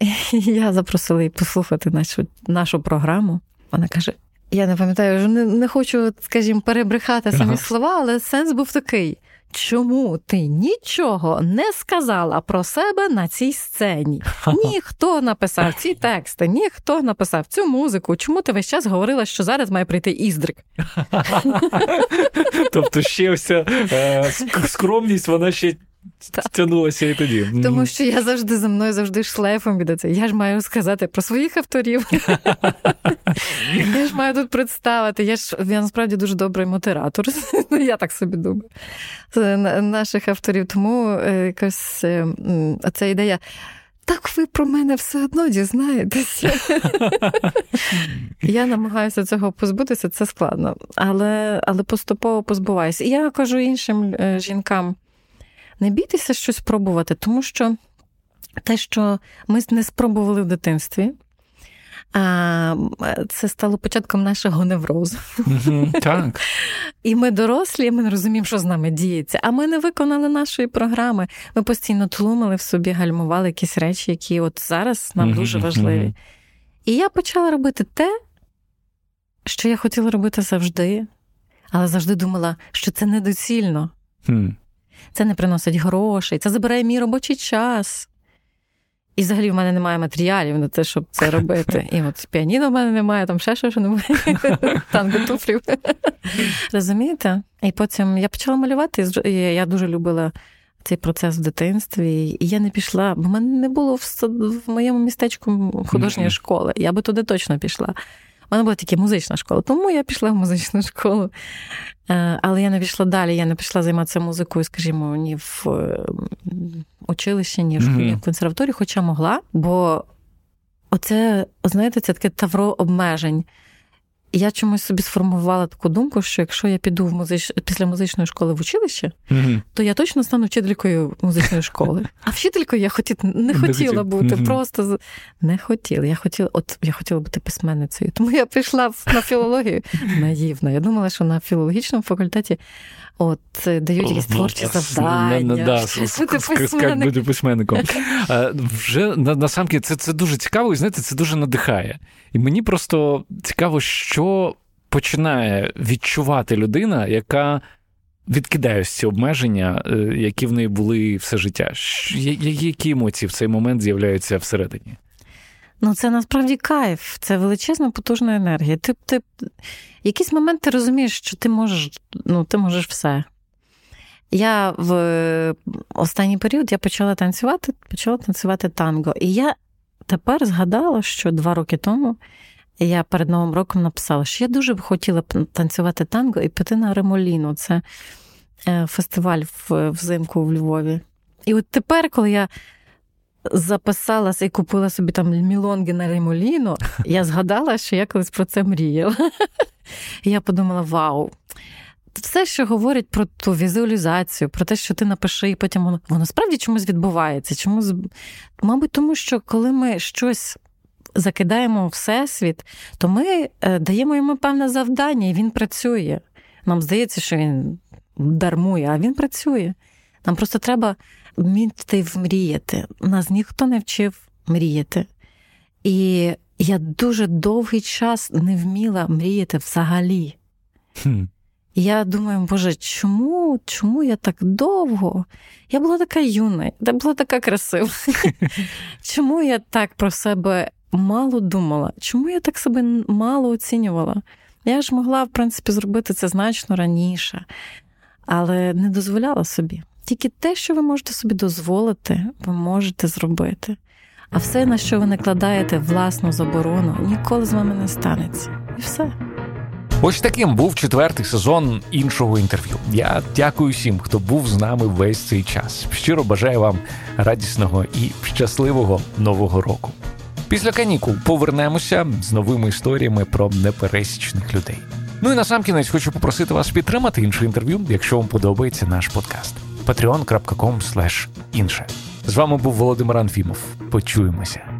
І я запросила її послухати нашу, нашу програму. Вона каже: я не пам'ятаю, не, не хочу, скажімо, перебрехати самі ага. слова, але сенс був такий. Чому ти нічого не сказала про себе на цій сцені? Ніхто написав ці тексти, ніхто написав цю музику. Чому ти весь час говорила, що зараз має прийти іздрик? Тобто ще вся е, скромність, вона ще Тянулося і тоді. Тому що я завжди за мною завжди шлейфом іде це. Я ж маю сказати про своїх авторів. Я ж маю тут представити. Я ж я насправді дуже добрий модератор. Я так собі думаю. Наших авторів. Тому е, якось е, ця ідея. Так ви про мене все одно дізнаєтеся. Я намагаюся цього позбутися, це складно, але але поступово позбуваюся. І я кажу іншим е, жінкам не бійтеся щось спробувати, тому що те, що ми не спробували в дитинстві, а це стало початком нашого неврозу. Так. І ми дорослі, ми не розуміємо, що з нами діється. А ми не виконали нашої програми. Ми постійно тлумили в собі, гальмували якісь речі, які от зараз нам дуже важливі. І я почала робити те, що я хотіла робити завжди, але завжди думала, що це недоцільно це не приносить грошей, це забирає мій робочий час. І взагалі в мене немає матеріалів на те, щоб це робити. І от піаніно в мене немає, там ще щось немає, танго туфлів. Розумієте? І потім я почала малювати, і я дуже любила цей процес в дитинстві. І я не пішла, бо в мене не було в, в моєму містечку художньої школи. Я би туди точно пішла. Мене була тільки музична школа, тому я пішла в музичну школу. Е, але я не пішла далі, я не пішла займатися музикою, скажімо, ні в училищі, ні в школі, в консерваторії, хоча могла. Бо оце, знаєте, це таке тавро обмежень. Я чомусь собі сформувала таку думку, що якщо я піду в музич... після музичної школи в училище, mm-hmm. то я точно стану вчителькою музичної школи. А вчителькою я хотіти не хотіла бути, mm-hmm. просто не хотіла. Я хотіла, от я хотіла бути письменницею. Тому я пішла на філологію наївно. Я думала, що на філологічному факультеті От дають якісь творчі завдання. Як бути письменником. Вже насамки це це дуже цікаво, і знаєте, це дуже надихає. І мені просто цікаво, що починає відчувати людина, яка відкидає ці обмеження, е, які в неї були все життя. Які емоції в цей момент з'являються всередині? Ну, це насправді кайф, це величезна потужна енергія. Ти ти якийсь момент ти розумієш, що ти можеш ну, ти можеш все. Я в останній період я почала танцювати, почала танцювати танго. І я тепер згадала, що два роки тому я перед Новим роком написала, що я дуже б хотіла танцювати танго і піти на Ремоліну. Це е, фестиваль взимку в Львові. І от тепер, коли я записалася і купила собі там мілонги на ремоліно, я згадала, що я колись про це мріяла. І я подумала: вау! Все, що говорять про ту візуалізацію, про те, що ти напиши, і потім воно воно справді чомусь відбувається. Чомусь, Мабуть, тому що коли ми щось закидаємо в всесвіт, то ми е, даємо йому певне завдання, і він працює. Нам здається, що він дармує, а він працює. Нам просто треба вміти вмріяти. Нас ніхто не вчив мріяти. І я дуже довгий час не вміла мріяти взагалі. Хм. Я думаю, Боже, чому чому я так довго? Я була така юна, я була така красива. Чому я так про себе мало думала? Чому я так себе мало оцінювала? Я ж могла, в принципі, зробити це значно раніше, але не дозволяла собі. Тільки те, що ви можете собі дозволити, ви можете зробити. А все, на що ви накладаєте власну заборону, ніколи з вами не станеться. І все. Ось таким був четвертий сезон іншого інтерв'ю. Я дякую всім, хто був з нами весь цей час. Щиро бажаю вам радісного і щасливого нового року. Після канікул повернемося з новими історіями про непересічних людей. Ну і на сам кінець хочу попросити вас підтримати інше інтерв'ю, якщо вам подобається наш подкаст. patreon.com інше. З вами був Володимир Анфімов. Почуємося.